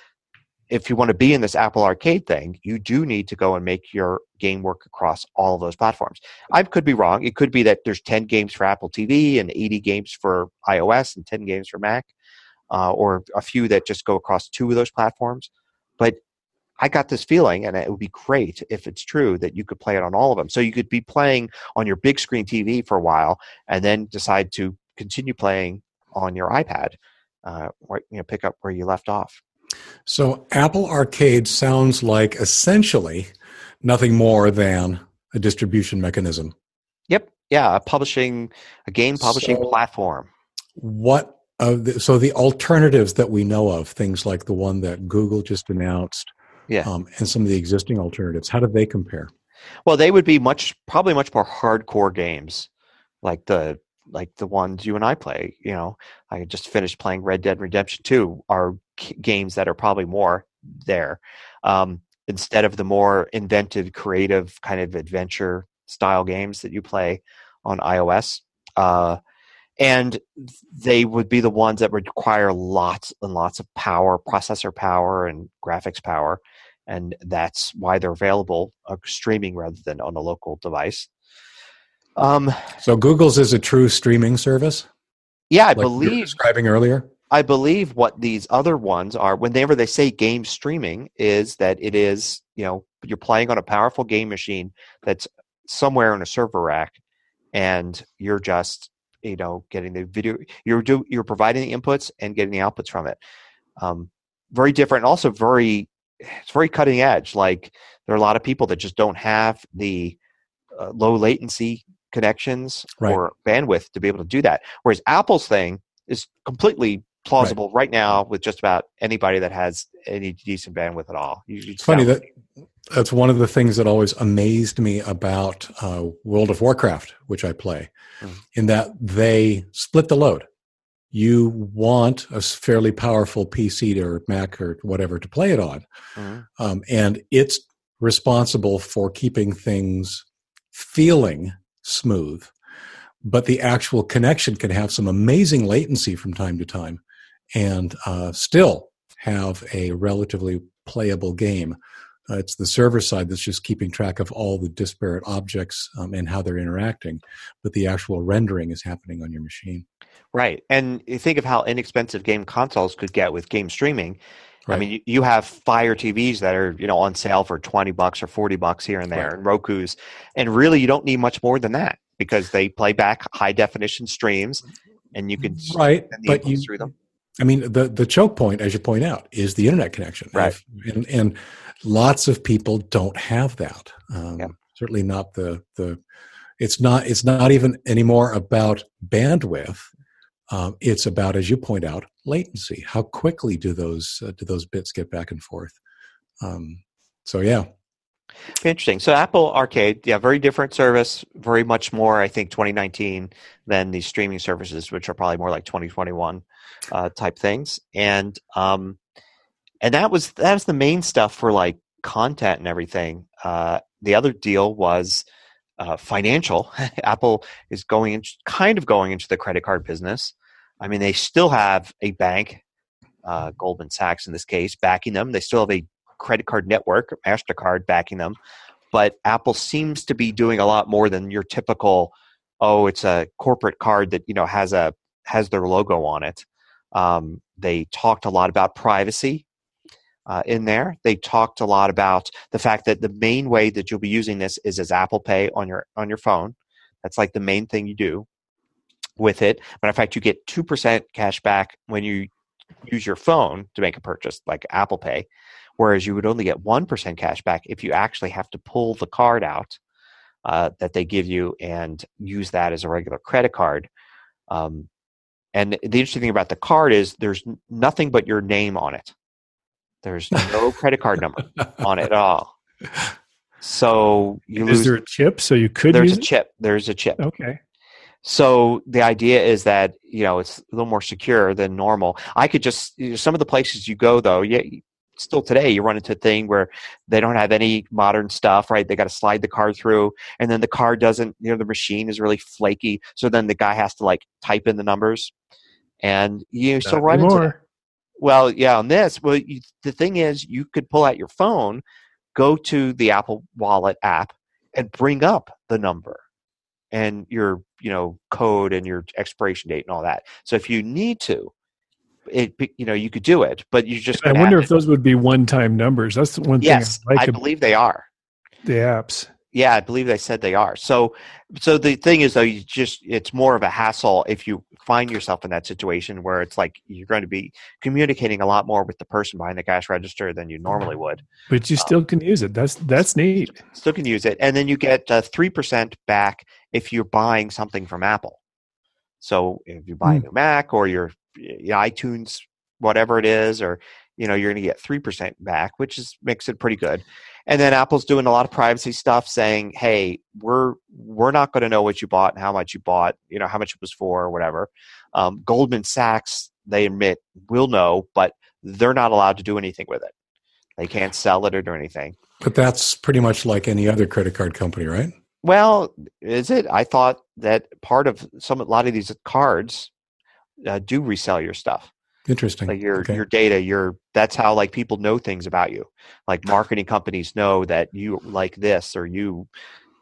Speaker 2: if you want to be in this Apple Arcade thing, you do need to go and make your game work across all of those platforms. I could be wrong. It could be that there's 10 games for Apple TV and 80 games for iOS and 10 games for Mac, uh, or a few that just go across two of those platforms. But I got this feeling, and it would be great if it's true that you could play it on all of them. So you could be playing on your big screen TV for a while, and then decide to continue playing on your iPad, uh, or you know, pick up where you left off.
Speaker 3: So Apple Arcade sounds like essentially nothing more than a distribution mechanism.
Speaker 2: Yep. Yeah, a publishing a game publishing so platform.
Speaker 3: What the, so the alternatives that we know of, things like the one that Google just announced,
Speaker 2: yeah,
Speaker 3: um, and some of the existing alternatives, how do they compare?
Speaker 2: Well, they would be much probably much more hardcore games, like the like the ones you and I play. You know, I just finished playing Red Dead Redemption Two. Are games that are probably more there um, instead of the more inventive, creative kind of adventure style games that you play on iOS. Uh, and they would be the ones that require lots and lots of power, processor power, and graphics power, and that's why they're available uh, streaming rather than on a local device.
Speaker 3: Um, so Google's is a true streaming service.
Speaker 2: Yeah, I like believe
Speaker 3: describing earlier.
Speaker 2: I believe what these other ones are, whenever they say game streaming, is that it is you know you're playing on a powerful game machine that's somewhere in a server rack, and you're just you know getting the video. You're do you're providing the inputs and getting the outputs from it. Um, very different, also very it's very cutting edge. Like there are a lot of people that just don't have the uh, low latency connections right. or bandwidth to be able to do that. Whereas Apple's thing is completely plausible right. right, now with just about anybody that has any decent bandwidth at all.
Speaker 3: You, it's funny that that's one of the things that always amazed me about uh, World of Warcraft, which I play, mm. in that they split the load. You want a fairly powerful PC or Mac or whatever to play it on, mm. um, and it's responsible for keeping things feeling smooth but the actual connection can have some amazing latency from time to time and uh, still have a relatively playable game. Uh, it's the server side that's just keeping track of all the disparate objects um, and how they're interacting, but the actual rendering is happening on your machine.
Speaker 2: Right. And think of how inexpensive game consoles could get with game streaming. Right. I mean, you have Fire TVs that are you know on sale for twenty bucks or forty bucks here and there, right. and Roku's, and really you don't need much more than that because they play back high definition streams, and you can
Speaker 3: right, but you through them. I mean, the the choke point, as you point out, is the internet connection,
Speaker 2: right?
Speaker 3: and and lots of people don't have that. Um, yeah. Certainly not the the. It's not. It's not even anymore about bandwidth. Um, it's about, as you point out, latency. How quickly do those uh, do those bits get back and forth? Um, so yeah,
Speaker 2: Interesting. So Apple Arcade, yeah, very different service, very much more, I think, 2019 than the streaming services, which are probably more like 2021 uh, type things. And um, and that was that was the main stuff for like content and everything. Uh, the other deal was uh, financial. Apple is going in, kind of going into the credit card business. I mean, they still have a bank, uh, Goldman Sachs in this case, backing them. They still have a credit card network, MasterCard backing them. But Apple seems to be doing a lot more than your typical, oh, it's a corporate card that, you know, has a has their logo on it. Um, they talked a lot about privacy uh, in there. They talked a lot about the fact that the main way that you'll be using this is as Apple Pay on your on your phone. That's like the main thing you do with it. Matter of fact, you get two percent cash back when you use your phone to make a purchase, like Apple Pay whereas you would only get 1% cash back if you actually have to pull the card out uh, that they give you and use that as a regular credit card. Um, and the interesting thing about the card is there's nothing but your name on it. There's no credit card number on it at all. So you
Speaker 1: is
Speaker 2: lose.
Speaker 1: there a chip so you could?
Speaker 2: There's
Speaker 1: a it?
Speaker 2: chip. There's a chip.
Speaker 1: Okay.
Speaker 2: So the idea is that you know it's a little more secure than normal. I could just you know, some of the places you go though, yeah, still today you run into a thing where they don't have any modern stuff right they got to slide the card through and then the card doesn't you know the machine is really flaky so then the guy has to like type in the numbers and you Not still run anymore. into well yeah on this well you, the thing is you could pull out your phone go to the apple wallet app and bring up the number and your you know code and your expiration date and all that. So if you need to it you know you could do it but you just
Speaker 1: i wonder if those would be one-time numbers. That's the one
Speaker 2: yes thing i, like I believe they are.
Speaker 1: The apps
Speaker 2: yeah i believe they said they are. So so the thing is though you just it's more of a hassle if you find yourself in that situation where it's like you're going to be communicating a lot more with the person behind the cash register than you normally would
Speaker 1: but you still um, can use it. That's that's neat.
Speaker 2: Still can use it. And then you get uh, 3% back if you're buying something from apple. So if you buy a hmm. new mac or you're iTunes, whatever it is, or you know, you're going to get three percent back, which is makes it pretty good. And then Apple's doing a lot of privacy stuff, saying, "Hey, we're we're not going to know what you bought and how much you bought, you know, how much it was for, or whatever." Um, Goldman Sachs, they admit, will know, but they're not allowed to do anything with it. They can't sell it or do anything.
Speaker 3: But that's pretty much like any other credit card company, right?
Speaker 2: Well, is it? I thought that part of some a lot of these cards uh, do resell your stuff,
Speaker 3: Interesting.
Speaker 2: like your
Speaker 3: Okay.
Speaker 2: your data. Your that's how like people know things about you. Like marketing companies know that you like this or you,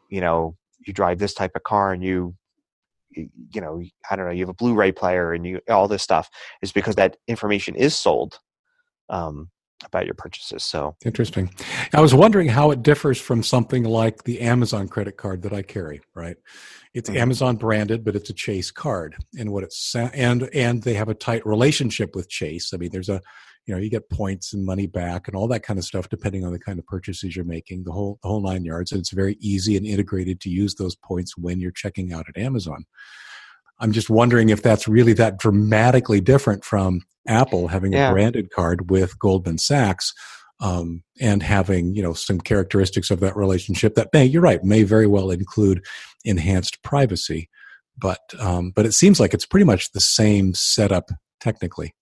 Speaker 2: you know, you drive this type of car and you, you know, I don't know, you have a Blu-ray player and you all this stuff is because that information is sold um, about your purchases. So
Speaker 3: Interesting. I was wondering how it differs from something like the Amazon credit card that I carry. Right, it's
Speaker 2: Mhm.
Speaker 3: Amazon branded, but it's a Chase card, and what it's and and they have a tight relationship with Chase. I mean, there's a you know you get points and money back and all that kind of stuff depending on the kind of purchases you're making. The whole the whole nine yards, and it's very easy and integrated to use those points when you're checking out at Amazon. I'm just wondering if that's really that dramatically different from Apple having
Speaker 2: Yeah.
Speaker 3: a branded card with Goldman Sachs um, and having you know some characteristics of that relationship that may you're right may very well include enhanced privacy, but um, but it seems like it's pretty much the same setup technically.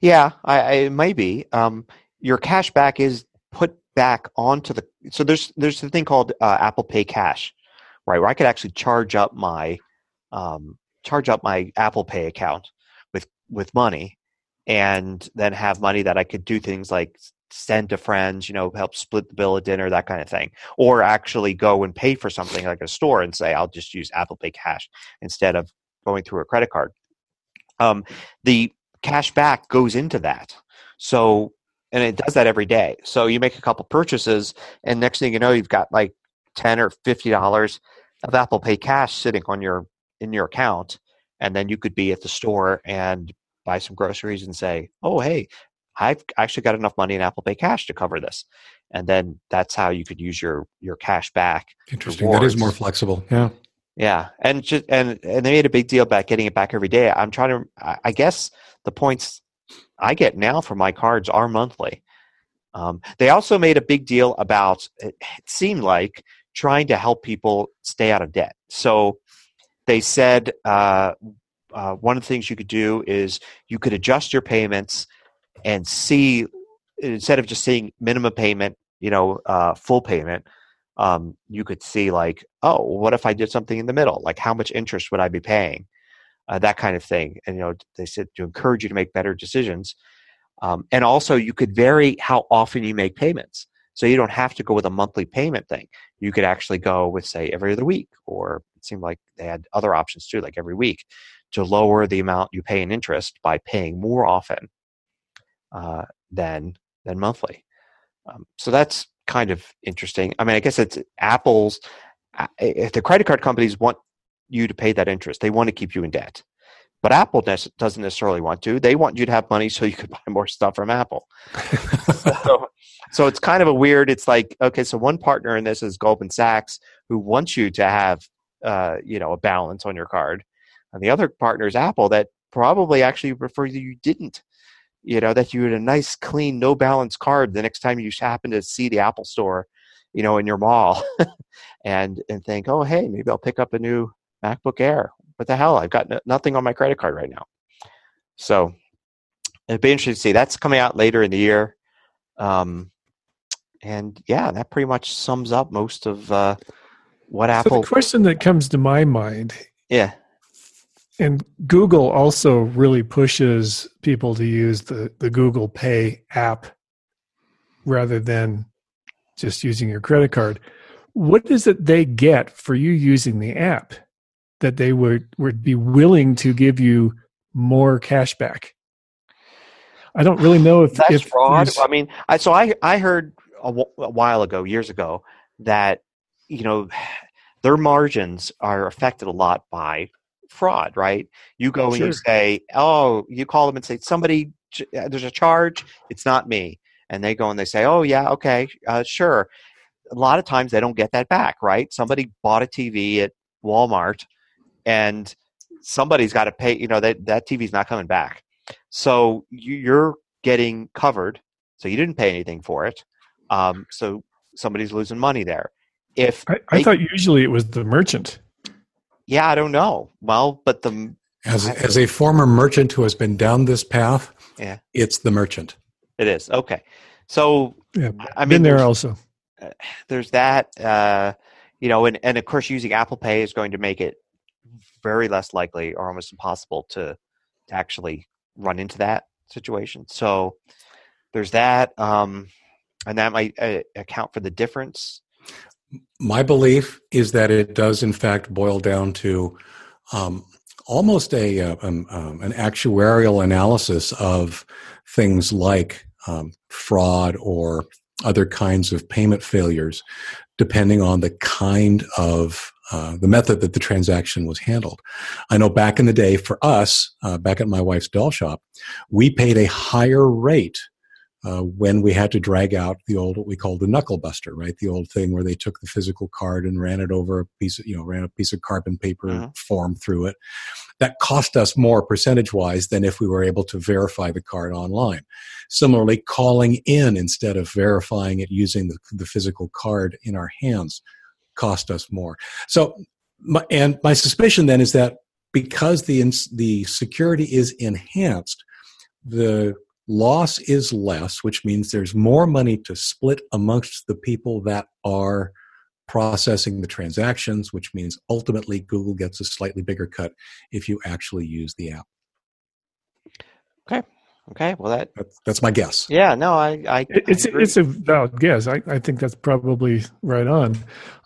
Speaker 2: Yeah, I, I it may be. Um, your cash back is put back onto the. So there's there's a thing called uh, Apple Pay Cash, right? Where I could actually charge up my um, charge up my Apple Pay account with with money, and then have money that I could do things like send to friends, you know, help split the bill at dinner, that kind of thing, or actually go and pay for something like a store and say I'll just use Apple Pay Cash instead of going through a credit card. Um, the cash back goes into that. So, and it does that every day. So you make a couple purchases, and next thing you know, you've got like ten or fifty dollars of Apple Pay cash sitting on your in your account, and then you could be at the store and buy some groceries and say, "Oh, hey, I've actually got enough money in Apple Pay cash to cover this," and then that's how you could use your your cash back
Speaker 3: Interesting. That is more flexible. Yeah.
Speaker 2: yeah, and just and and they made a big deal about getting it back every day. I'm trying to. I- I guess the points I get now for my cards are monthly. Um, they also made a big deal about. It, it seemed like trying to help people stay out of debt. So they said uh, uh, one of the things you could do is you could adjust your payments and see instead of just seeing minimum payment, you know, uh, full payment um, you could see like, oh, what if I did something in the middle? Like, how much interest would I be paying? Uh, that kind of thing. And you know, they said to encourage you to make better decisions. Um, and also, you could vary how often you make payments. So you don't have to go with a monthly payment thing. You could actually go with, say, every other week, or it seemed like they had other options too, like every week, to lower the amount you pay in interest by paying more often uh, than than monthly. Um, so that's kind of interesting. I mean, I guess it's Apple's. uh, If the credit card companies want you to pay that interest, they want to keep you in debt. But Apple nes- doesn't necessarily want to. They want you to have money so you could buy more stuff from Apple. so, so it's kind of a weird. It's like okay, so one partner in this is Goldman Sachs, who wants you to have, uh, you know, a balance on your card, and the other partner is Apple, that probably actually prefer that you didn't. You know, that you had a nice, clean, no balance card the next time you happen to see the Apple store, you know, in your mall, and and think, oh, hey, maybe I'll pick up a new MacBook Air. What the hell? I've got no, nothing on my credit card right now. So it'd be interesting to see. That's coming out later in the year. Um, and yeah, that pretty much sums up most of uh, what
Speaker 1: So
Speaker 2: Apple.
Speaker 1: the question that comes to my mind,
Speaker 2: yeah,
Speaker 1: and Google also really pushes people to use the, the Google Pay app rather than just using your credit card. What is it they get for you using the app that they would, would be willing to give you more cash back? I don't really know if
Speaker 2: that's
Speaker 1: if
Speaker 2: fraud. I mean, I so I I heard a, a while ago, years ago, that you know their margins are affected a lot by fraud. Right? You go and you say, "Oh," you call them and say, "Somebody, uh, there's a charge. It's not me." And they go and they say, "Oh yeah, okay, uh, sure." A lot of times they don't get that back. Right? Somebody bought a TV at Walmart, and somebody's got to pay. You know that that TV's not coming back. So you, you're getting covered. So you didn't pay anything for it. Um, so somebody's losing money there. If
Speaker 1: I, I
Speaker 2: they-
Speaker 1: thought usually it was the merchant.
Speaker 2: yeah, I don't know. Well, but the
Speaker 3: As as a former merchant who has been down this path,
Speaker 2: Yeah.
Speaker 3: it's the merchant.
Speaker 2: it is okay. So
Speaker 1: Yeah,
Speaker 2: I mean,
Speaker 1: there
Speaker 2: there's,
Speaker 1: also.
Speaker 2: there's that. Uh, you know, and and of course using Apple Pay is going to make it very less likely or almost impossible to to actually run into that situation. So there's that, um, and that might uh, account for the difference.
Speaker 3: My belief is that it does, in fact, boil down to um, almost a uh, um, um, an actuarial analysis of things like um, fraud or other kinds of payment failures, depending on the kind of uh, the method that the transaction was handled. I know back in the day for us, uh, back at my wife's doll shop, we paid a higher rate uh, when we had to drag out the old what we called the knuckle buster, right? The old thing where they took the physical card and ran it over a piece of you know ran a piece of carbon paper uh-huh. form through it. That cost us more percentage wise than if we were able to verify the card online. Similarly, calling in instead of verifying it using the, the physical card in our hands cost us more. So, my, and my suspicion then is that because the the security is enhanced, the loss is less, which means there's more money to split amongst the people that are processing the transactions, which means ultimately Google gets a slightly bigger cut if you actually use the app.
Speaker 2: Okay. Okay. Well, that
Speaker 3: that's, that's my guess.
Speaker 2: Yeah. No, I. I
Speaker 1: it's I it's a valid guess. I, I think that's probably right on.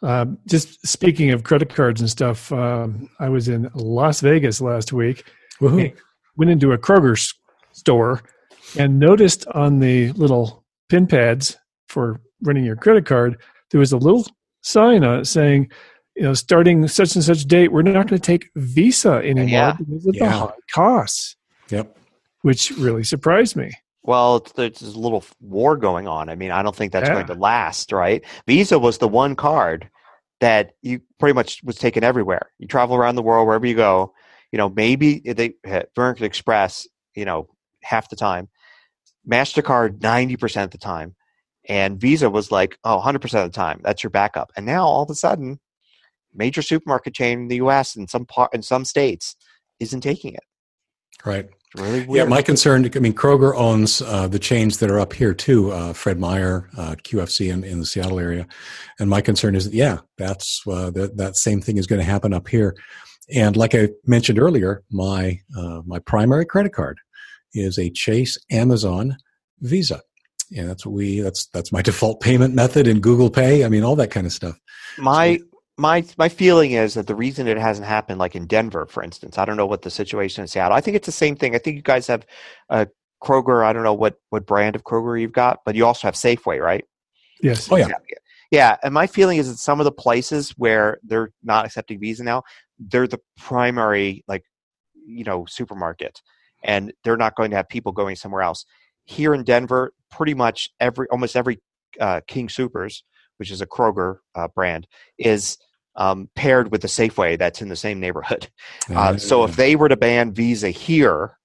Speaker 1: Um, just speaking of credit cards and stuff, um, I was in Las Vegas last week. Went into a Kroger store and noticed on the little pin pads for running your credit card, there was a little sign on it saying, you know, starting such and such date, we're not going to take Visa anymore yeah. because of yeah. the high costs.
Speaker 3: Yep.
Speaker 1: Which really surprised me.
Speaker 2: Well, there's a little war going on. I mean, I don't think that's yeah. going to last, right? Visa was the one card that you pretty much was taken everywhere. You travel around the world, wherever you go. You know, maybe they American Express, you know, half the time. MasterCard 90% of the time. And Visa was like, oh, 100% of the time. That's your backup. And now all of a sudden, major supermarket chain in the US and some part in some states isn't taking it.
Speaker 3: Right. Really weird. Yeah, my concern, I mean, Kroger owns uh, the chains that are up here too, uh, Fred Meyer, uh, QFC in, in the Seattle area. And my concern is that, yeah, that's, uh, that, that same thing is going to happen up here. And like I mentioned earlier, my, uh, my primary credit card is a Chase Amazon Visa. And that's what we that's that's my default payment method in Google Pay. I mean all that kind of stuff.
Speaker 2: My so, my my feeling is that the reason it hasn't happened like in Denver, for instance, I don't know what the situation in Seattle. I think it's the same thing. I think you guys have a Kroger, I don't know what what brand of Kroger you've got, but you also have Safeway, right?
Speaker 1: Yes.
Speaker 3: Oh yeah.
Speaker 2: Yeah. yeah. And my feeling is that some of the places where they're not accepting Visa now, they're the primary like you know supermarket and they're not going to have people going somewhere else. Here in Denver, pretty much every almost every uh, King Soopers, which is a Kroger uh, brand, is um, paired with the Safeway that's in the same neighborhood. Uh, so if they were to ban Visa here,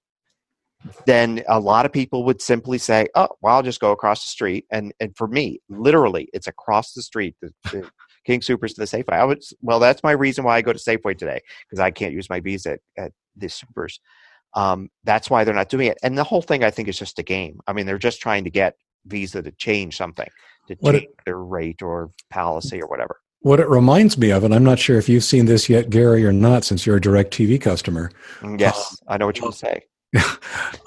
Speaker 2: then a lot of people would simply say, "Oh, well, I'll just go across the street." And and for me, literally, it's across the street. The, the King Soopers to the Safeway. I would well, that's my reason why I go to Safeway today because I can't use my Visa at, at the Soopers. Um, that's why they're not doing it. And the whole thing, I think, is just a game. I mean, they're just trying to get Visa to change something, to what change it, their rate or policy or whatever.
Speaker 3: What it reminds me of, and I'm not sure if you've seen this yet, Gary, or not, since you're a DirecTV customer.
Speaker 2: Mm, yes, uh, I know what you're going to say.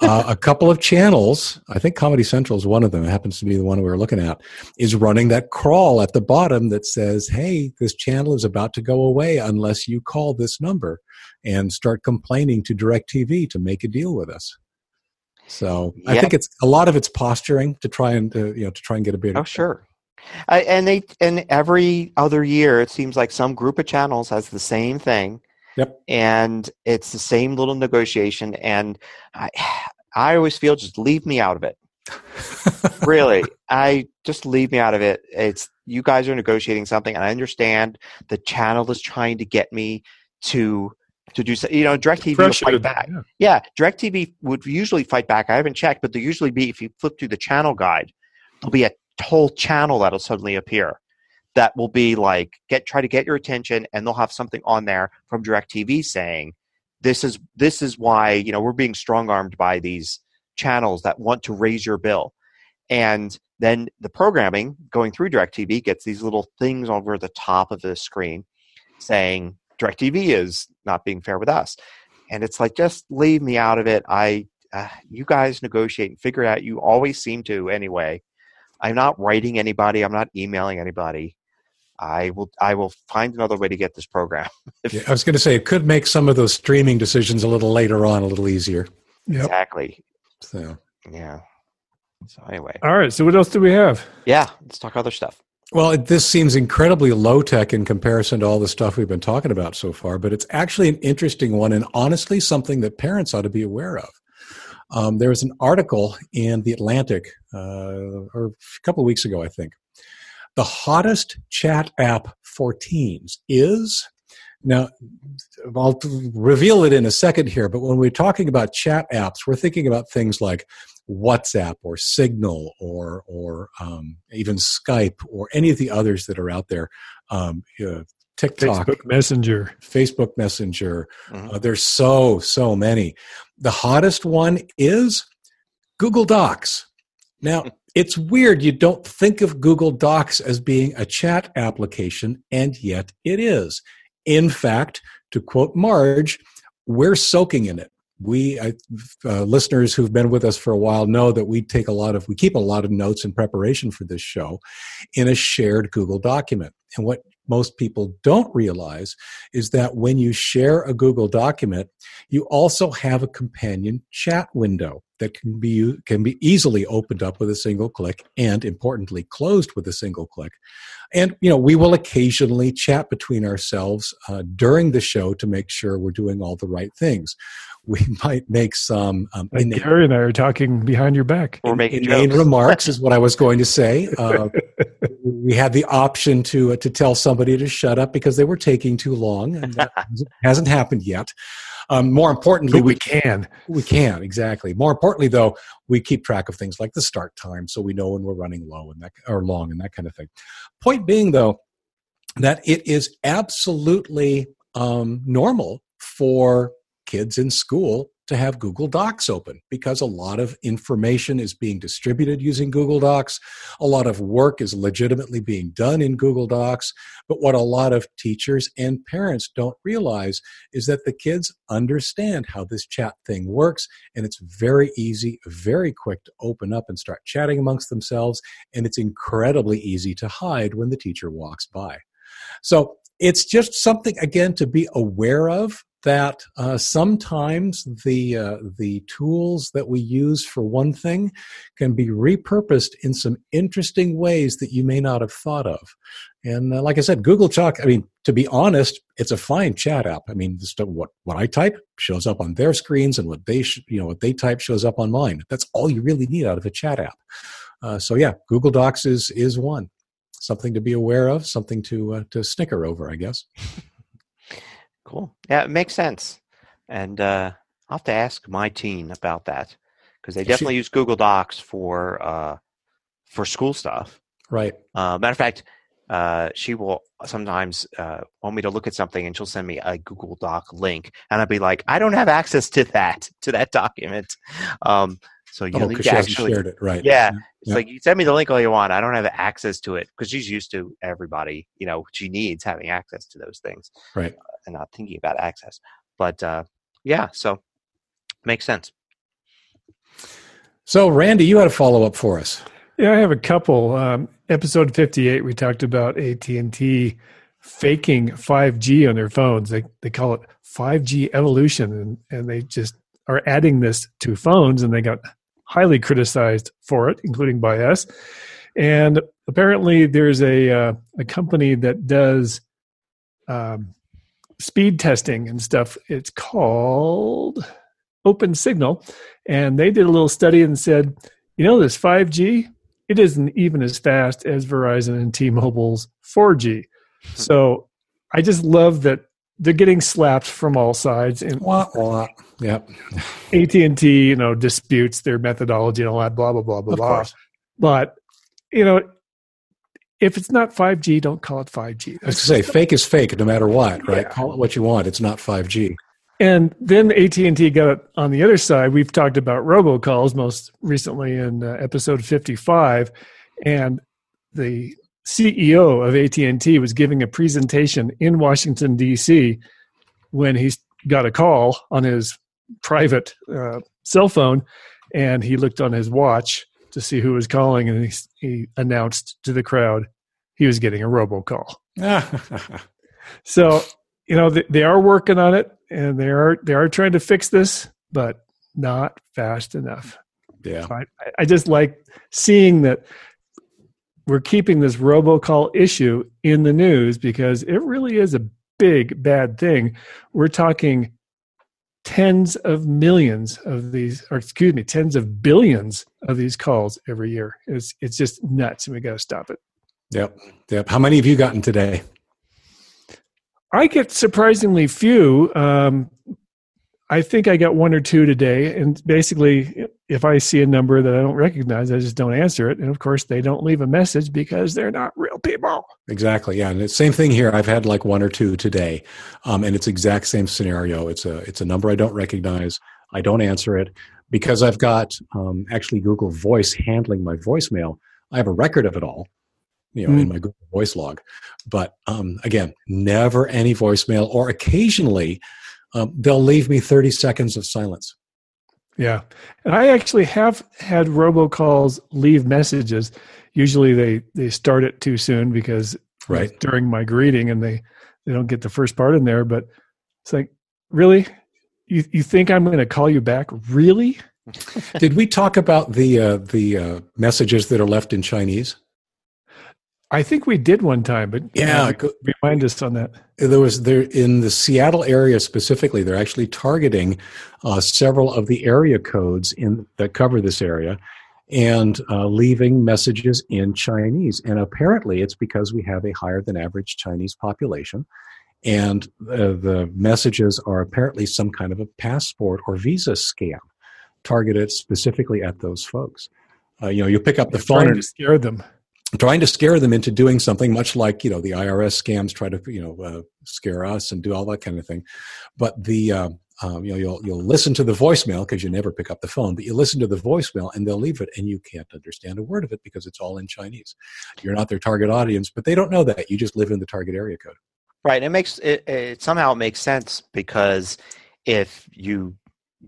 Speaker 3: uh, a couple of channels, I think Comedy Central is one of them, it happens to be the one we were looking at, is running that crawl at the bottom that says, hey, this channel is about to go away unless you call this number and start complaining to DirecTV to make a deal with us. So I think it's a lot of it's posturing to try and to, you know to try and get a bit.
Speaker 2: Oh sure, I, and they and every other year it seems like some group of channels has the same thing.
Speaker 3: Yep.
Speaker 2: And it's the same little negotiation, and I I always feel just leave me out of it. really, I just leave me out of it. It's you guys are negotiating something, and I understand the channel is trying to get me to to do so. You know, DirecTV will fight back. Yeah. yeah, DirecTV would usually fight back. I haven't checked, but there usually be if you flip through the channel guide, there'll be a whole channel that'll suddenly appear that will be like get try to get your attention, and they'll have something on there from DirecTV saying this is this is why you know we're being strong armed by these channels that want to raise your bill. and then the programming going through DirecTV gets these little things over the top of the screen saying DirecTV is not being fair with us. And it's like, just leave me out of it. I, uh, you guys negotiate and figure it out. You always seem to anyway. I'm not writing anybody. I'm not emailing anybody. I will. I will find another way to get this program.
Speaker 3: yeah, I was going to say it could make some of those streaming decisions a little later on a little easier.
Speaker 2: Yep. Exactly.
Speaker 3: So
Speaker 2: yeah. So anyway.
Speaker 1: All right. So what else do we have?
Speaker 2: Yeah, let's talk other stuff.
Speaker 3: Well, this seems incredibly low tech in comparison to all the stuff we've been talking about so far, but it's actually an interesting one and honestly something that parents ought to be aware of. Um, there was an article in The Atlantic uh, or a couple of weeks ago, I think. The hottest chat app for teens is now, I'll reveal it in a second here, but when we're talking about chat apps, we're thinking about things like WhatsApp or Signal or or um, even Skype or any of the others that are out there. Um, uh, TikTok,
Speaker 1: Facebook Messenger,
Speaker 3: Facebook Messenger. Mm-hmm. Uh, there's so so many. The hottest one is Google Docs. Now it's weird. You don't think of Google Docs as being a chat application, and yet it is. In fact, to quote Marge, we're soaking in it we I, uh, listeners who've been with us for a while know that we take a lot of we keep a lot of notes in preparation for this show in a shared google document. And what most people don't realize is that when you share a google document you also have a companion chat window that can be can be easily opened up with a single click and importantly closed with a single click. And you know we will occasionally chat between ourselves uh, during the show to make sure we're doing all the right things we might make some um,
Speaker 1: like inane, Gary and I are talking behind your back
Speaker 2: or making
Speaker 3: inane jokes. remarks is what I was going to say. Uh, we had the option to uh, to tell somebody to shut up because they were taking too long, and that hasn't happened yet. Um, more importantly,
Speaker 1: but we can.
Speaker 3: We can exactly. More importantly, though, we keep track of things like the start time, so we know when we're running low and that or long and that kind of thing. Point being, though, that it is absolutely um, normal for kids in school to have Google Docs open because a lot of information is being distributed using Google Docs. A lot of work is legitimately being done in Google Docs. But what a lot of teachers and parents don't realize is that the kids understand how this chat thing works. And it's very easy, very quick to open up and start chatting amongst themselves. And it's incredibly easy to hide when the teacher walks by. So it's just something, again, to be aware of that uh, sometimes the uh, the tools that we use for one thing can be repurposed in some interesting ways that you may not have thought of. And uh, like I said, Google Talk. I mean, to be honest, it's a fine chat app. I mean, what what I type shows up on their screens, and what they sh- you know what they type shows up on mine. That's all you really need out of a chat app. Uh, so yeah, Google Docs is is one something to be aware of, something to uh, to snicker over, I guess.
Speaker 2: Cool. Yeah, it makes sense. And uh, I'll have to ask my teen about that because they definitely she, use Google Docs for uh, for school stuff.
Speaker 3: Right.
Speaker 2: Uh, matter of fact, uh, she will sometimes uh, want me to look at something, and she'll send me a Google Doc link, and I'll be like, "I don't have access to that to that document." Um, so you
Speaker 3: oh, need to actually shared it, right?
Speaker 2: Yeah, it's yeah. like you send me the link all you want. I don't have access to it because she's used to everybody. You know, she needs having access to those things,
Speaker 3: right?
Speaker 2: And not thinking about access. But uh, yeah, so makes sense.
Speaker 3: So, Randy, you had a follow up for us.
Speaker 1: Yeah, I have a couple. Um, episode fifty-eight, we talked about AT and T faking 5G on their phones. They they call it 5G evolution, and and they just are adding this to phones, and they got highly criticized for it, including by us. And apparently, there's a uh, a company that does um, speed testing and stuff. It's called OpenSignal, and they did a little study and said, you know, this 5G, it isn't even as fast as Verizon and T-Mobile's 4G. Hmm. So I just love that they're getting slapped from all sides and
Speaker 3: wah, wah. yep
Speaker 1: at&t you know disputes their methodology and all that blah blah blah blah
Speaker 3: of
Speaker 1: blah
Speaker 3: course.
Speaker 1: but you know if it's not 5g don't call it 5g
Speaker 3: i was to say fake is fake no matter what right yeah. call it what you want it's not 5g
Speaker 1: And then AT and T got it on the other side. We've talked about robocalls most recently in uh, episode fifty-five, and the CEO of AT and T was giving a presentation in Washington D.C. when he got a call on his private uh, cell phone, and he looked on his watch to see who was calling, and he, he announced to the crowd he was getting a robocall. so you know they, they are working on it, and they are they are trying to fix this, but not fast enough.
Speaker 3: yeah.
Speaker 1: So I, I just like seeing that we're keeping this robocall issue in the news because it really is a big bad thing. We're talking tens of millions of these, or excuse me, tens of billions of these calls every year. It's it's just nuts, and we got to stop it.
Speaker 3: Yep. Yep. How many have you gotten today?
Speaker 1: I get surprisingly few. Um, I think I got one or two today, and basically, if I see a number that I don't recognize, I just don't answer it. And of course, they don't leave a message because they're not real people.
Speaker 3: Exactly. Yeah, and it's same thing here. I've had like one or two today, um, and it's exact same scenario. It's a it's a number I don't recognize. I don't answer it because I've got um, actually Google Voice handling my voicemail. I have a record of it all, you know, in my Google Voice log. But um, again, never any voicemail, or occasionally um, they'll leave me thirty seconds of silence.
Speaker 1: Yeah. And I actually have had robocalls leave messages. Usually they, they start it too soon because
Speaker 3: Right.
Speaker 1: during my greeting and they, they don't get the first part in there. But it's like, really? You, you think I'm going to call you back? Really?
Speaker 3: Did we talk about the uh, the uh, messages that are left in Chinese?
Speaker 1: I think we did one time, but
Speaker 3: Yeah,
Speaker 1: uh,
Speaker 3: go-
Speaker 1: remind us on that.
Speaker 3: there was there in the Seattle area specifically. They're actually targeting uh, several of the area codes in that cover this area, and uh, leaving messages in Chinese. And apparently, it's because we have a higher than average Chinese population, and uh, the messages are apparently some kind of a passport or visa scam targeted specifically at those folks. Uh, you know, you pick up the
Speaker 1: Trying
Speaker 3: phone
Speaker 1: to scare them.
Speaker 3: Trying to scare them into doing something much like you know the IRS scams try to you know uh, scare us and do all that kind of thing. But the uh, um, you know you'll you'll listen to the voicemail because you never pick up the phone, but you listen to the voicemail and they'll leave it and you can't understand a word of it because it's all in Chinese. You're not their target audience, but they don't know that. You just live in the target area code.
Speaker 2: Right. It makes it, it somehow makes sense because if you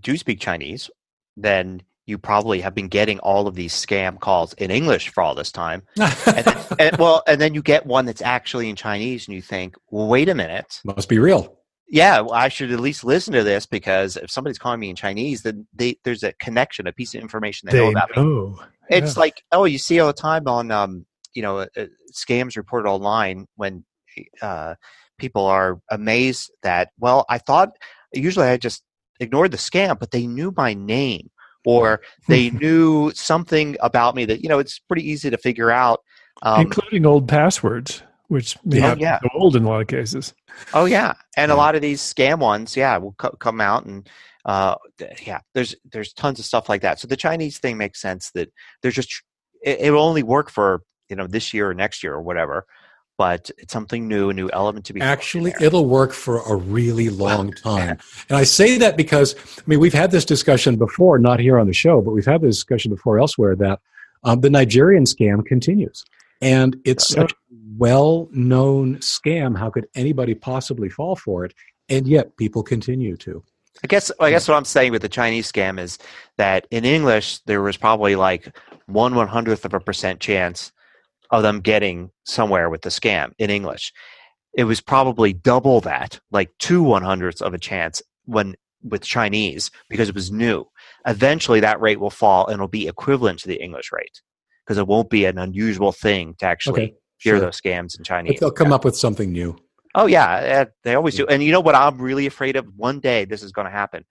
Speaker 2: do speak Chinese, then you probably have been getting all of these scam calls in English for all this time. And, then, and well, and then you get one that's actually in Chinese, and you think, well, wait a minute.
Speaker 3: Must be real.
Speaker 2: Yeah, well, I should at least listen to this because if somebody's calling me in Chinese, then they, there's a connection, a piece of information they, know about me. It's
Speaker 1: Yeah.
Speaker 2: like, oh, you see all the time on, um, you know, uh, scams reported online when uh, people are amazed that, well, I thought usually I just ignored the scam, but they knew my name or they knew something about me that, you know, it's pretty easy to figure out. Um,
Speaker 1: including old passwords, which may
Speaker 2: Yeah, yeah.
Speaker 1: be old in a lot of cases.
Speaker 2: Oh yeah, and a lot of these scam ones, yeah, will co- come out and uh, yeah, there's there's tons of stuff like that. So the Chinese thing makes sense that there's just it, it will only work for you know this year or next year or whatever, but it's something new, a new element to be
Speaker 3: Actually, it'll work for a really long time. And I say that because, I mean, we've had this discussion before, not here on the show, but we've had this discussion before elsewhere that um, the Nigerian scam continues. And it's such a well known scam. How could anybody possibly fall for it? And yet people continue to.
Speaker 2: I guess I guess what I'm saying with the Chinese scam is that in English there was probably like one one hundredth of a percent chance of them getting somewhere with the scam in English. It was probably double that, like two one hundredths of a chance when with Chinese because it was new. Eventually that rate will fall and it'll be equivalent to the English rate because it won't be an unusual thing to actually
Speaker 3: Okay.
Speaker 2: hear
Speaker 3: Sure.
Speaker 2: those scams in Chinese.
Speaker 3: But they'll come up with something new.
Speaker 2: Oh yeah, eh, they always do. And you know what I'm really afraid of? One day this is going to happen.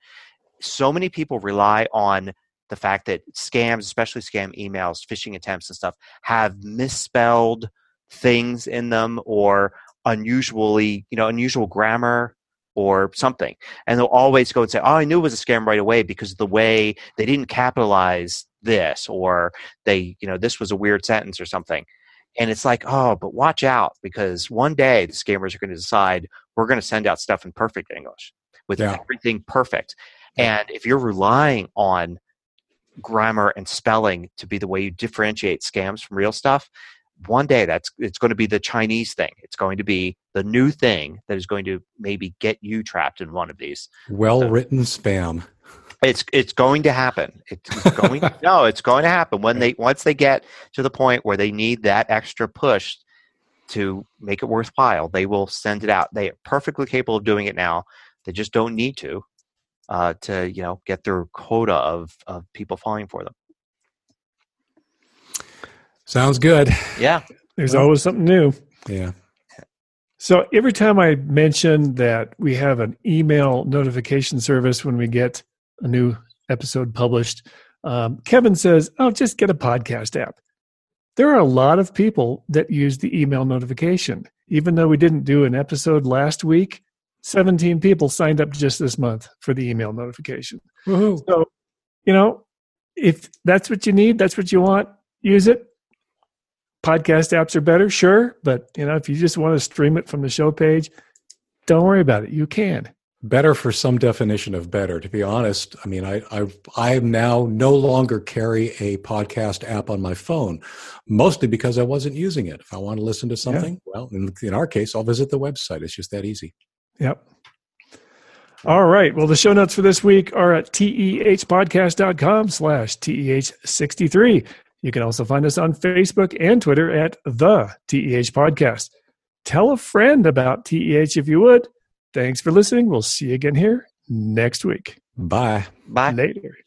Speaker 2: So many people rely on the fact that scams, especially scam emails, phishing attempts and stuff have misspelled things in them or unusually, you know, unusual grammar or something. And they'll always go and say, "Oh, I knew it was a scam right away because of the way they didn't capitalize this or they, you know, this was a weird sentence or something." And it's like, oh, but watch out because one day the scammers are going to decide we're going to send out stuff in perfect English. with
Speaker 3: Yeah.
Speaker 2: everything perfect. And if you're relying on grammar and spelling to be the way you differentiate scams from real stuff, one day that's it's going to be the Chinese thing. It's going to be the new thing that is going to maybe get you trapped in one of these.
Speaker 3: Well written spam.
Speaker 2: It's it's going to happen. It's going no, it's going to happen when they once they get to the point where they need that extra push to make it worthwhile. They will send it out. They are perfectly capable of doing it now. They just don't need to uh, to you know get their quota of of people falling for them.
Speaker 3: Sounds good.
Speaker 2: Yeah,
Speaker 1: There's
Speaker 3: Well-
Speaker 1: always something new.
Speaker 3: Yeah.
Speaker 1: So every time I mention that we have an email notification service when we get a new episode published, um, Kevin says, "Oh, just get a podcast app." There are a lot of people that use the email notification. Even though we didn't do an episode last week, 17 people signed up just this month for the email notification.
Speaker 3: Woohoo.
Speaker 1: So, you know, if that's what you need, that's what you want, use it. Podcast apps are better, sure, but you know, if you just want to stream it from the show page, don't worry about it. You can.
Speaker 3: Better for some definition of better. To be honest, I mean, I I I now no longer carry a podcast app on my phone, mostly because I wasn't using it. If I want to listen to something, well, in, in our case, I'll visit the website. It's just that easy.
Speaker 1: Yep. All right. Well, the show notes for this week are at tehpodcast.com slash TEH63. You can also find us on Facebook and Twitter at the TEH Podcast. Tell a friend about TEH if you would. Thanks for listening. We'll see you again here next week.
Speaker 3: Bye.
Speaker 2: bye.
Speaker 1: Later.